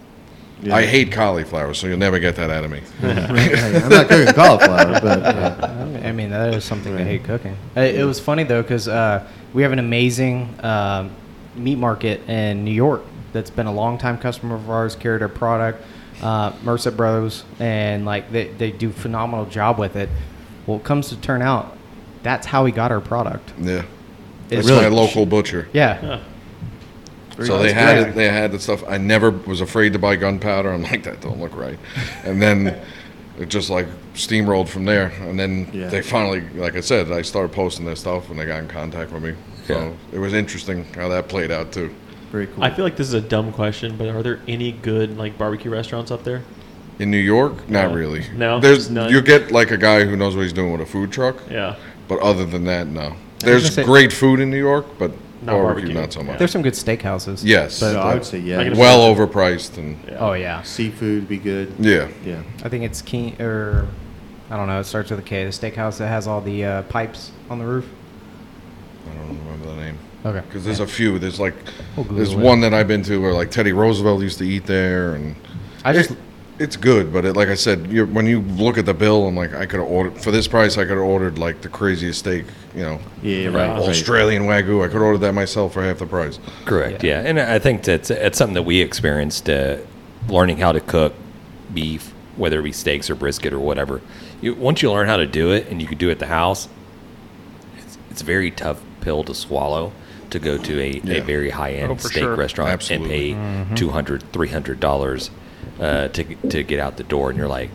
Yeah. I hate cauliflower, so you'll never get that out of me. Hey, I'm not cooking cauliflower, but uh, I mean, that is something I hate cooking. Uh, It, it was funny though because uh, we have an amazing um, meat market in New York that's been a long time customer of ours. Carried our product, uh, Merced Brothers, and like they they do phenomenal job with it. Well, it comes to turn out, that's how we got our product. Yeah, It's it's my local butcher. Yeah, So they had it, they had the stuff. I never was afraid to buy gunpowder. I'm like that don't look right, and then it just like steamrolled from there. And then Yeah. they finally, like I said, I started posting their stuff, and they got in contact with me. So Yeah. it was interesting how that played out too. very cool. I feel like this is a dumb question, but are there any good like barbecue restaurants up there? In New York, not No. really. No? there's None? you get like a guy who knows what he's doing with a food truck, Yeah. But other than that, no. There's say- great food in New York, but Not barbecue, barbecue. not so much. there's some good steakhouses. Yes, So I would say yeah. Well overpriced and yeah. Oh yeah, Seafood would be good. yeah. Yeah. I think it's Keen or I don't know. It starts with a K. The steakhouse that has all the uh, pipes on the roof. I don't remember the name. Okay. Because there's a few. There's like, We'll there's one that I've been to where like Teddy Roosevelt used to eat there, and I just it- it's good. But it, like I said, you when you look at the bill, I'm like, I could have ordered for this price. I could have ordered like the craziest steak, you know, Yeah, right. right. Australian wagyu. I could order that myself for half the price. Correct. Yeah. Yeah. and I think that's it's something that we experienced, uh, learning how to cook beef, whether it be steaks or brisket or whatever. You, once you learn how to do it and you can do it at the house, it's, it's a very tough pill to swallow to go to a, a very high end Oh, steak sure. restaurant Absolutely. and pay two hundred, three hundred dollars uh, to to get out the door, and you're like,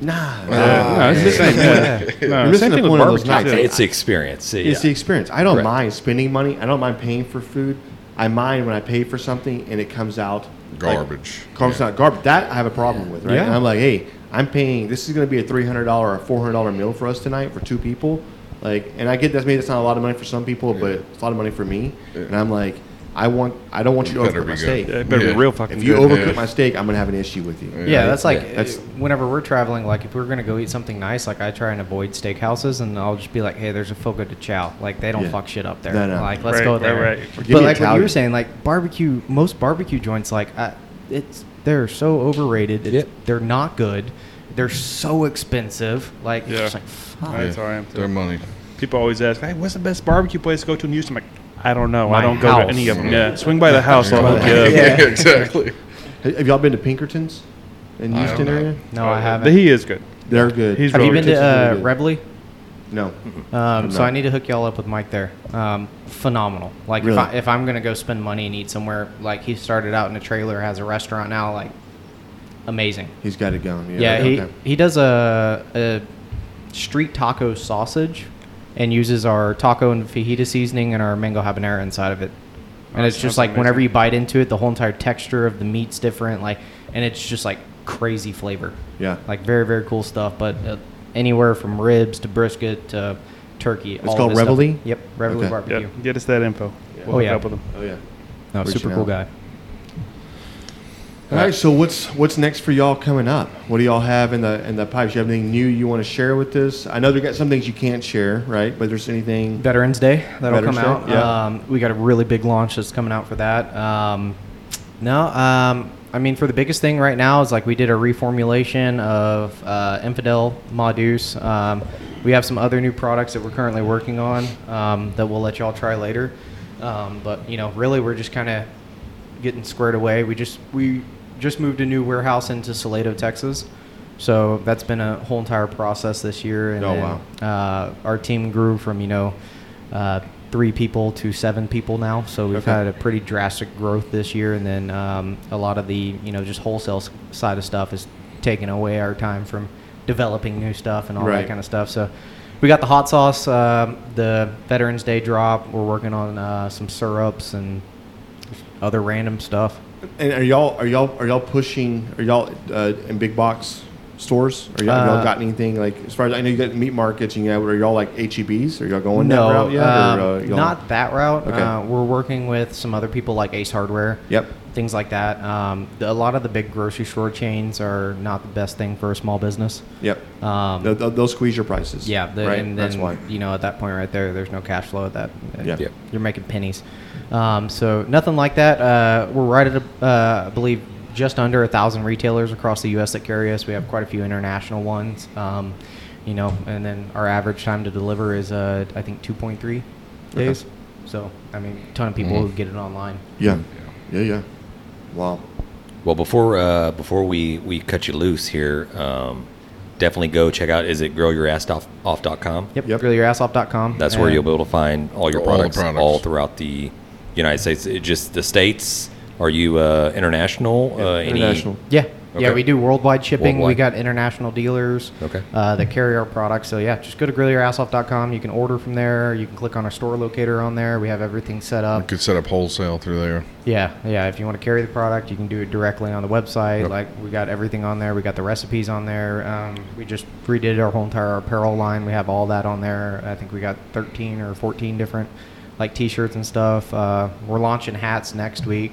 Nah. no, it's the same. Yeah. No, You're missing the thing with point of those nights. it's the experience. Yeah. It's the experience. I don't Correct. mind spending money. I don't mind paying for food. I mind when I pay for something and it comes out like- Garbage. comes out garbage. That I have a problem with, right? Yeah. And I'm like, hey, I'm paying. This is going to be a three hundred dollar or four hundred dollar meal for us tonight for two people. Like, and I get that's maybe that's not a lot of money for some people, but it's a lot of money for me. And I'm like, I want. I don't want you to overcook my good. steak. Yeah, it better Yeah. be real fucking If you good. overcook Yeah. my steak, I'm gonna have an issue with you. Yeah, that's like Yeah. That's- uh, whenever we're traveling. Like if we're gonna go eat something nice, like I try and avoid steakhouses, and I'll just be like, "Hey, there's a Fogo de Chao. Like they don't Yeah. fuck shit up there. No, no. Like let's Right, go there." right. Or give But like what you were saying, like barbecue, most barbecue joints, like I, it's they're so overrated. It's, Yep. They're not good. They're so expensive. Like it's Yeah. just like fuck. That's how I am too. Their money. People always ask, "Hey, what's the best barbecue place to go to in Houston?" I'm like, I don't know. My I don't go house. to any of them. Yeah, swing by the house. I'll hook you up. yeah, exactly. Have y'all been to Pinkertons in I Houston don't know. area? No, I haven't. But he is good. They're good. He's Have you really been to uh, Pinkertons is really Reveille? No. Um, so I need to hook y'all up with Mike there. Um, phenomenal. Like Really? if, I, if I'm gonna go spend money and eat somewhere, like he started out in a trailer, has a restaurant now, like amazing. He's got it going. Yeah, Yeah, he okay. he does a, a street taco sausage, and uses our taco and fajita seasoning and our mango habanero inside of it. And Oh, it's just sounds like whenever you bite into it, the whole entire texture of the meat's different. Like, and it's just like crazy flavor. Yeah. Like very very cool stuff. But uh, anywhere from ribs to brisket to turkey. It's all called his stuff. Reveille? Yep, Reveille Okay. barbecue. Yeah, get us that info. We'll Oh, yeah. up with him. Oh yeah. No, Reaching super cool out. guy. All right. So what's what's next for y'all coming up? What do y'all have in the in the pipes? You have anything new you want to share with us? I know they got some things you can't share, right? But there's anything? Veterans Day that'll Veterans come Day, out. yeah. Um, we got a really big launch that's coming out for that. Um, no, um, I mean for the biggest thing right now is like we did a reformulation of uh, Infidel Modus. Um, we have some other new products that we're currently working on um, that we'll let y'all try later. Um, but you know, really, we're just kind of getting squared away. We just we just moved a new warehouse into Salado, Texas. So that's been a whole entire process this year. And Oh, then, wow. Uh, our team grew from you know uh, three people to seven people now. So we've Okay. had a pretty drastic growth this year. And then um, a lot of the you know just wholesale side of stuff is taking away our time from developing new stuff and all Right. that kind of stuff. So. We got the hot sauce, um, the Veterans Day drop. We're working on uh, some syrups and other random stuff. And are y'all are y'all are y'all pushing? Are y'all uh, in big box stores? Are y'all, have y'all Uh, got anything like as far as I know you got meat markets and you have are y'all like HEBs? Are y'all going no, that route yet? um, or, uh, not that route. Okay. Uh, we're working with some other people like Ace Hardware. Yep. Things like that. Um, the, a lot of the big grocery store chains are not the best thing for a small business. Yep. Um, They'll, they'll- they'll squeeze your prices. yeah, the, right. and then That's why. you know at that point right there, there's no cash flow at that. Yeah. Yep. You're making pennies. Um, so nothing like that. Uh, we're right at, a, uh, I believe, just under a thousand retailers across the U.S. that carry us. We have quite a few international ones. Um, you know, and then our average time to deliver is, uh, I think, 2.3 days. So I mean, a ton of people who get it online. Yeah. Yeah. Yeah. Wow. Well, before uh, before we, we cut you loose here, um, definitely go check out. Is it growyourassoff.com? Yep. Yep. GrillYourAssOff.com. That's where you'll be able to find all your All the products all, throughout the United States. It just the states. Are you uh, international? uh, International. Yeah. Yeah, Okay. we do worldwide shipping. We got international dealers Okay. uh, that carry our products. So yeah, just go to grillyourassoff.com. You can order from there. You can click on our store locator on there. We have everything set up. You up. could set up wholesale through there. Yeah, yeah. If you want to carry the product, you can do it directly on the website. Yep. Like we got everything on there. We got the recipes on there. Um, we just redid our whole entire apparel line. We have all that on there. I think we got 13 or 14 different like T-shirts and stuff. Uh, we're launching hats next week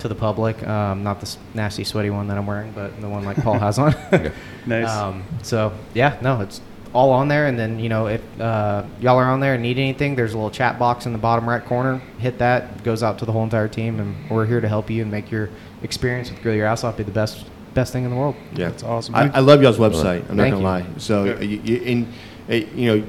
to the public. Um, not this nasty sweaty one that I'm wearing, but the one like Paul has on. Nice. Um, so yeah, no, it's all on there. And then you know if uh, y'all are on there and need anything, there's a little chat box in the bottom right corner. Hit that, it goes out to the whole entire team, and we're here to help you and make your experience with Grill Your Ass Off be the best best thing in the world. Yeah, That's awesome. I, I love y'all's website. I'm not gonna you. lie. So, you, you, in, uh, you know,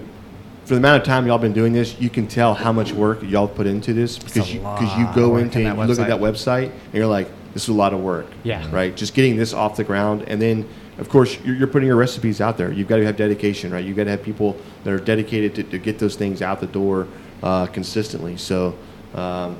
for the amount of time y'all been doing this, you can tell how much work y'all put into this because you because you go into in you look at that website. website and you're like, this is a lot of work. Yeah. Right. Just getting this off the ground, and then of course you're, you're putting your recipes out there. You've got to have dedication, right? You've got to have people that are dedicated to, to get those things out the door uh, consistently. So. Um,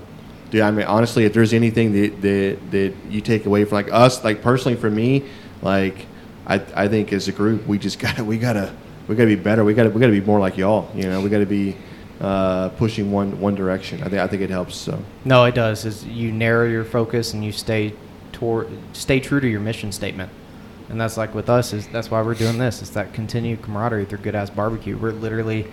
Dude, I mean, honestly, if there's anything that, that, that you take away from like us, like personally for me, like I, I think as a group, we just gotta, we gotta, we gotta be better. We gotta, we gotta be more like y'all. You know, we gotta be uh, pushing one, one direction. I think, I think it helps. So, No, it does. Is you narrow your focus and you stay toward stay true to your mission statement. And that's like with us is that's why we're doing this. It's that continued camaraderie through good ass barbecue. We're literally,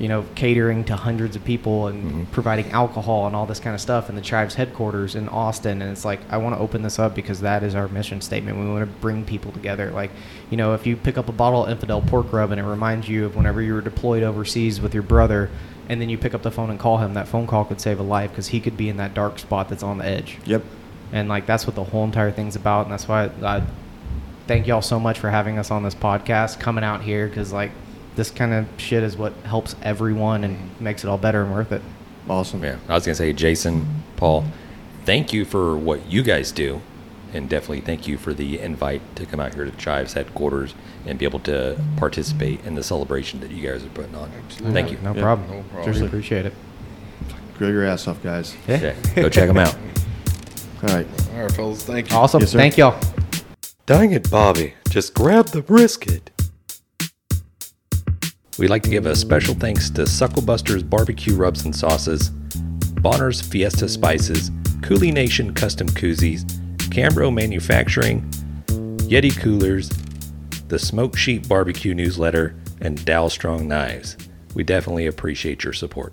you know, catering to hundreds of people and mm-hmm. providing alcohol and all this kind of stuff in the tribe's headquarters in Austin. And it's like I want to open this up because that is our mission statement. We want to bring people together. Like, you know, if you pick up a bottle of infidel pork rub and it reminds you of whenever you were deployed overseas with your brother and then you pick up the phone and call him, that phone call could save a life because he could be in that dark spot that's on the edge. yep. And like that's what the whole entire thing's about, and that's why I thank y'all so much for having us on this podcast, coming out here because like this kind of shit is what helps everyone and makes it all better and worth it. Awesome. Yeah, I was gonna say, Jason, Paul, thank you for what you guys do, and definitely thank you for the invite to come out here to Chives headquarters and be able to participate in the celebration that you guys are putting on. Thank you. No Yeah, problem. no problem. Seriously appreciate it. Grill your ass off, guys. Yeah, go check them out. All right. All right, fellas. Thank you. Awesome. Yes. Thank y'all. Dang it, Bobby. Just grab the brisket. We'd like to give a special thanks to Sucklebuster's Barbecue Rubs and Sauces, Bonner's Fiesta Spices, Cooley Nation Custom Koozies, Cambro Manufacturing, Yeti Coolers, the Smoke Sheet Barbecue Newsletter, and Dalstrong Knives. We definitely appreciate your support.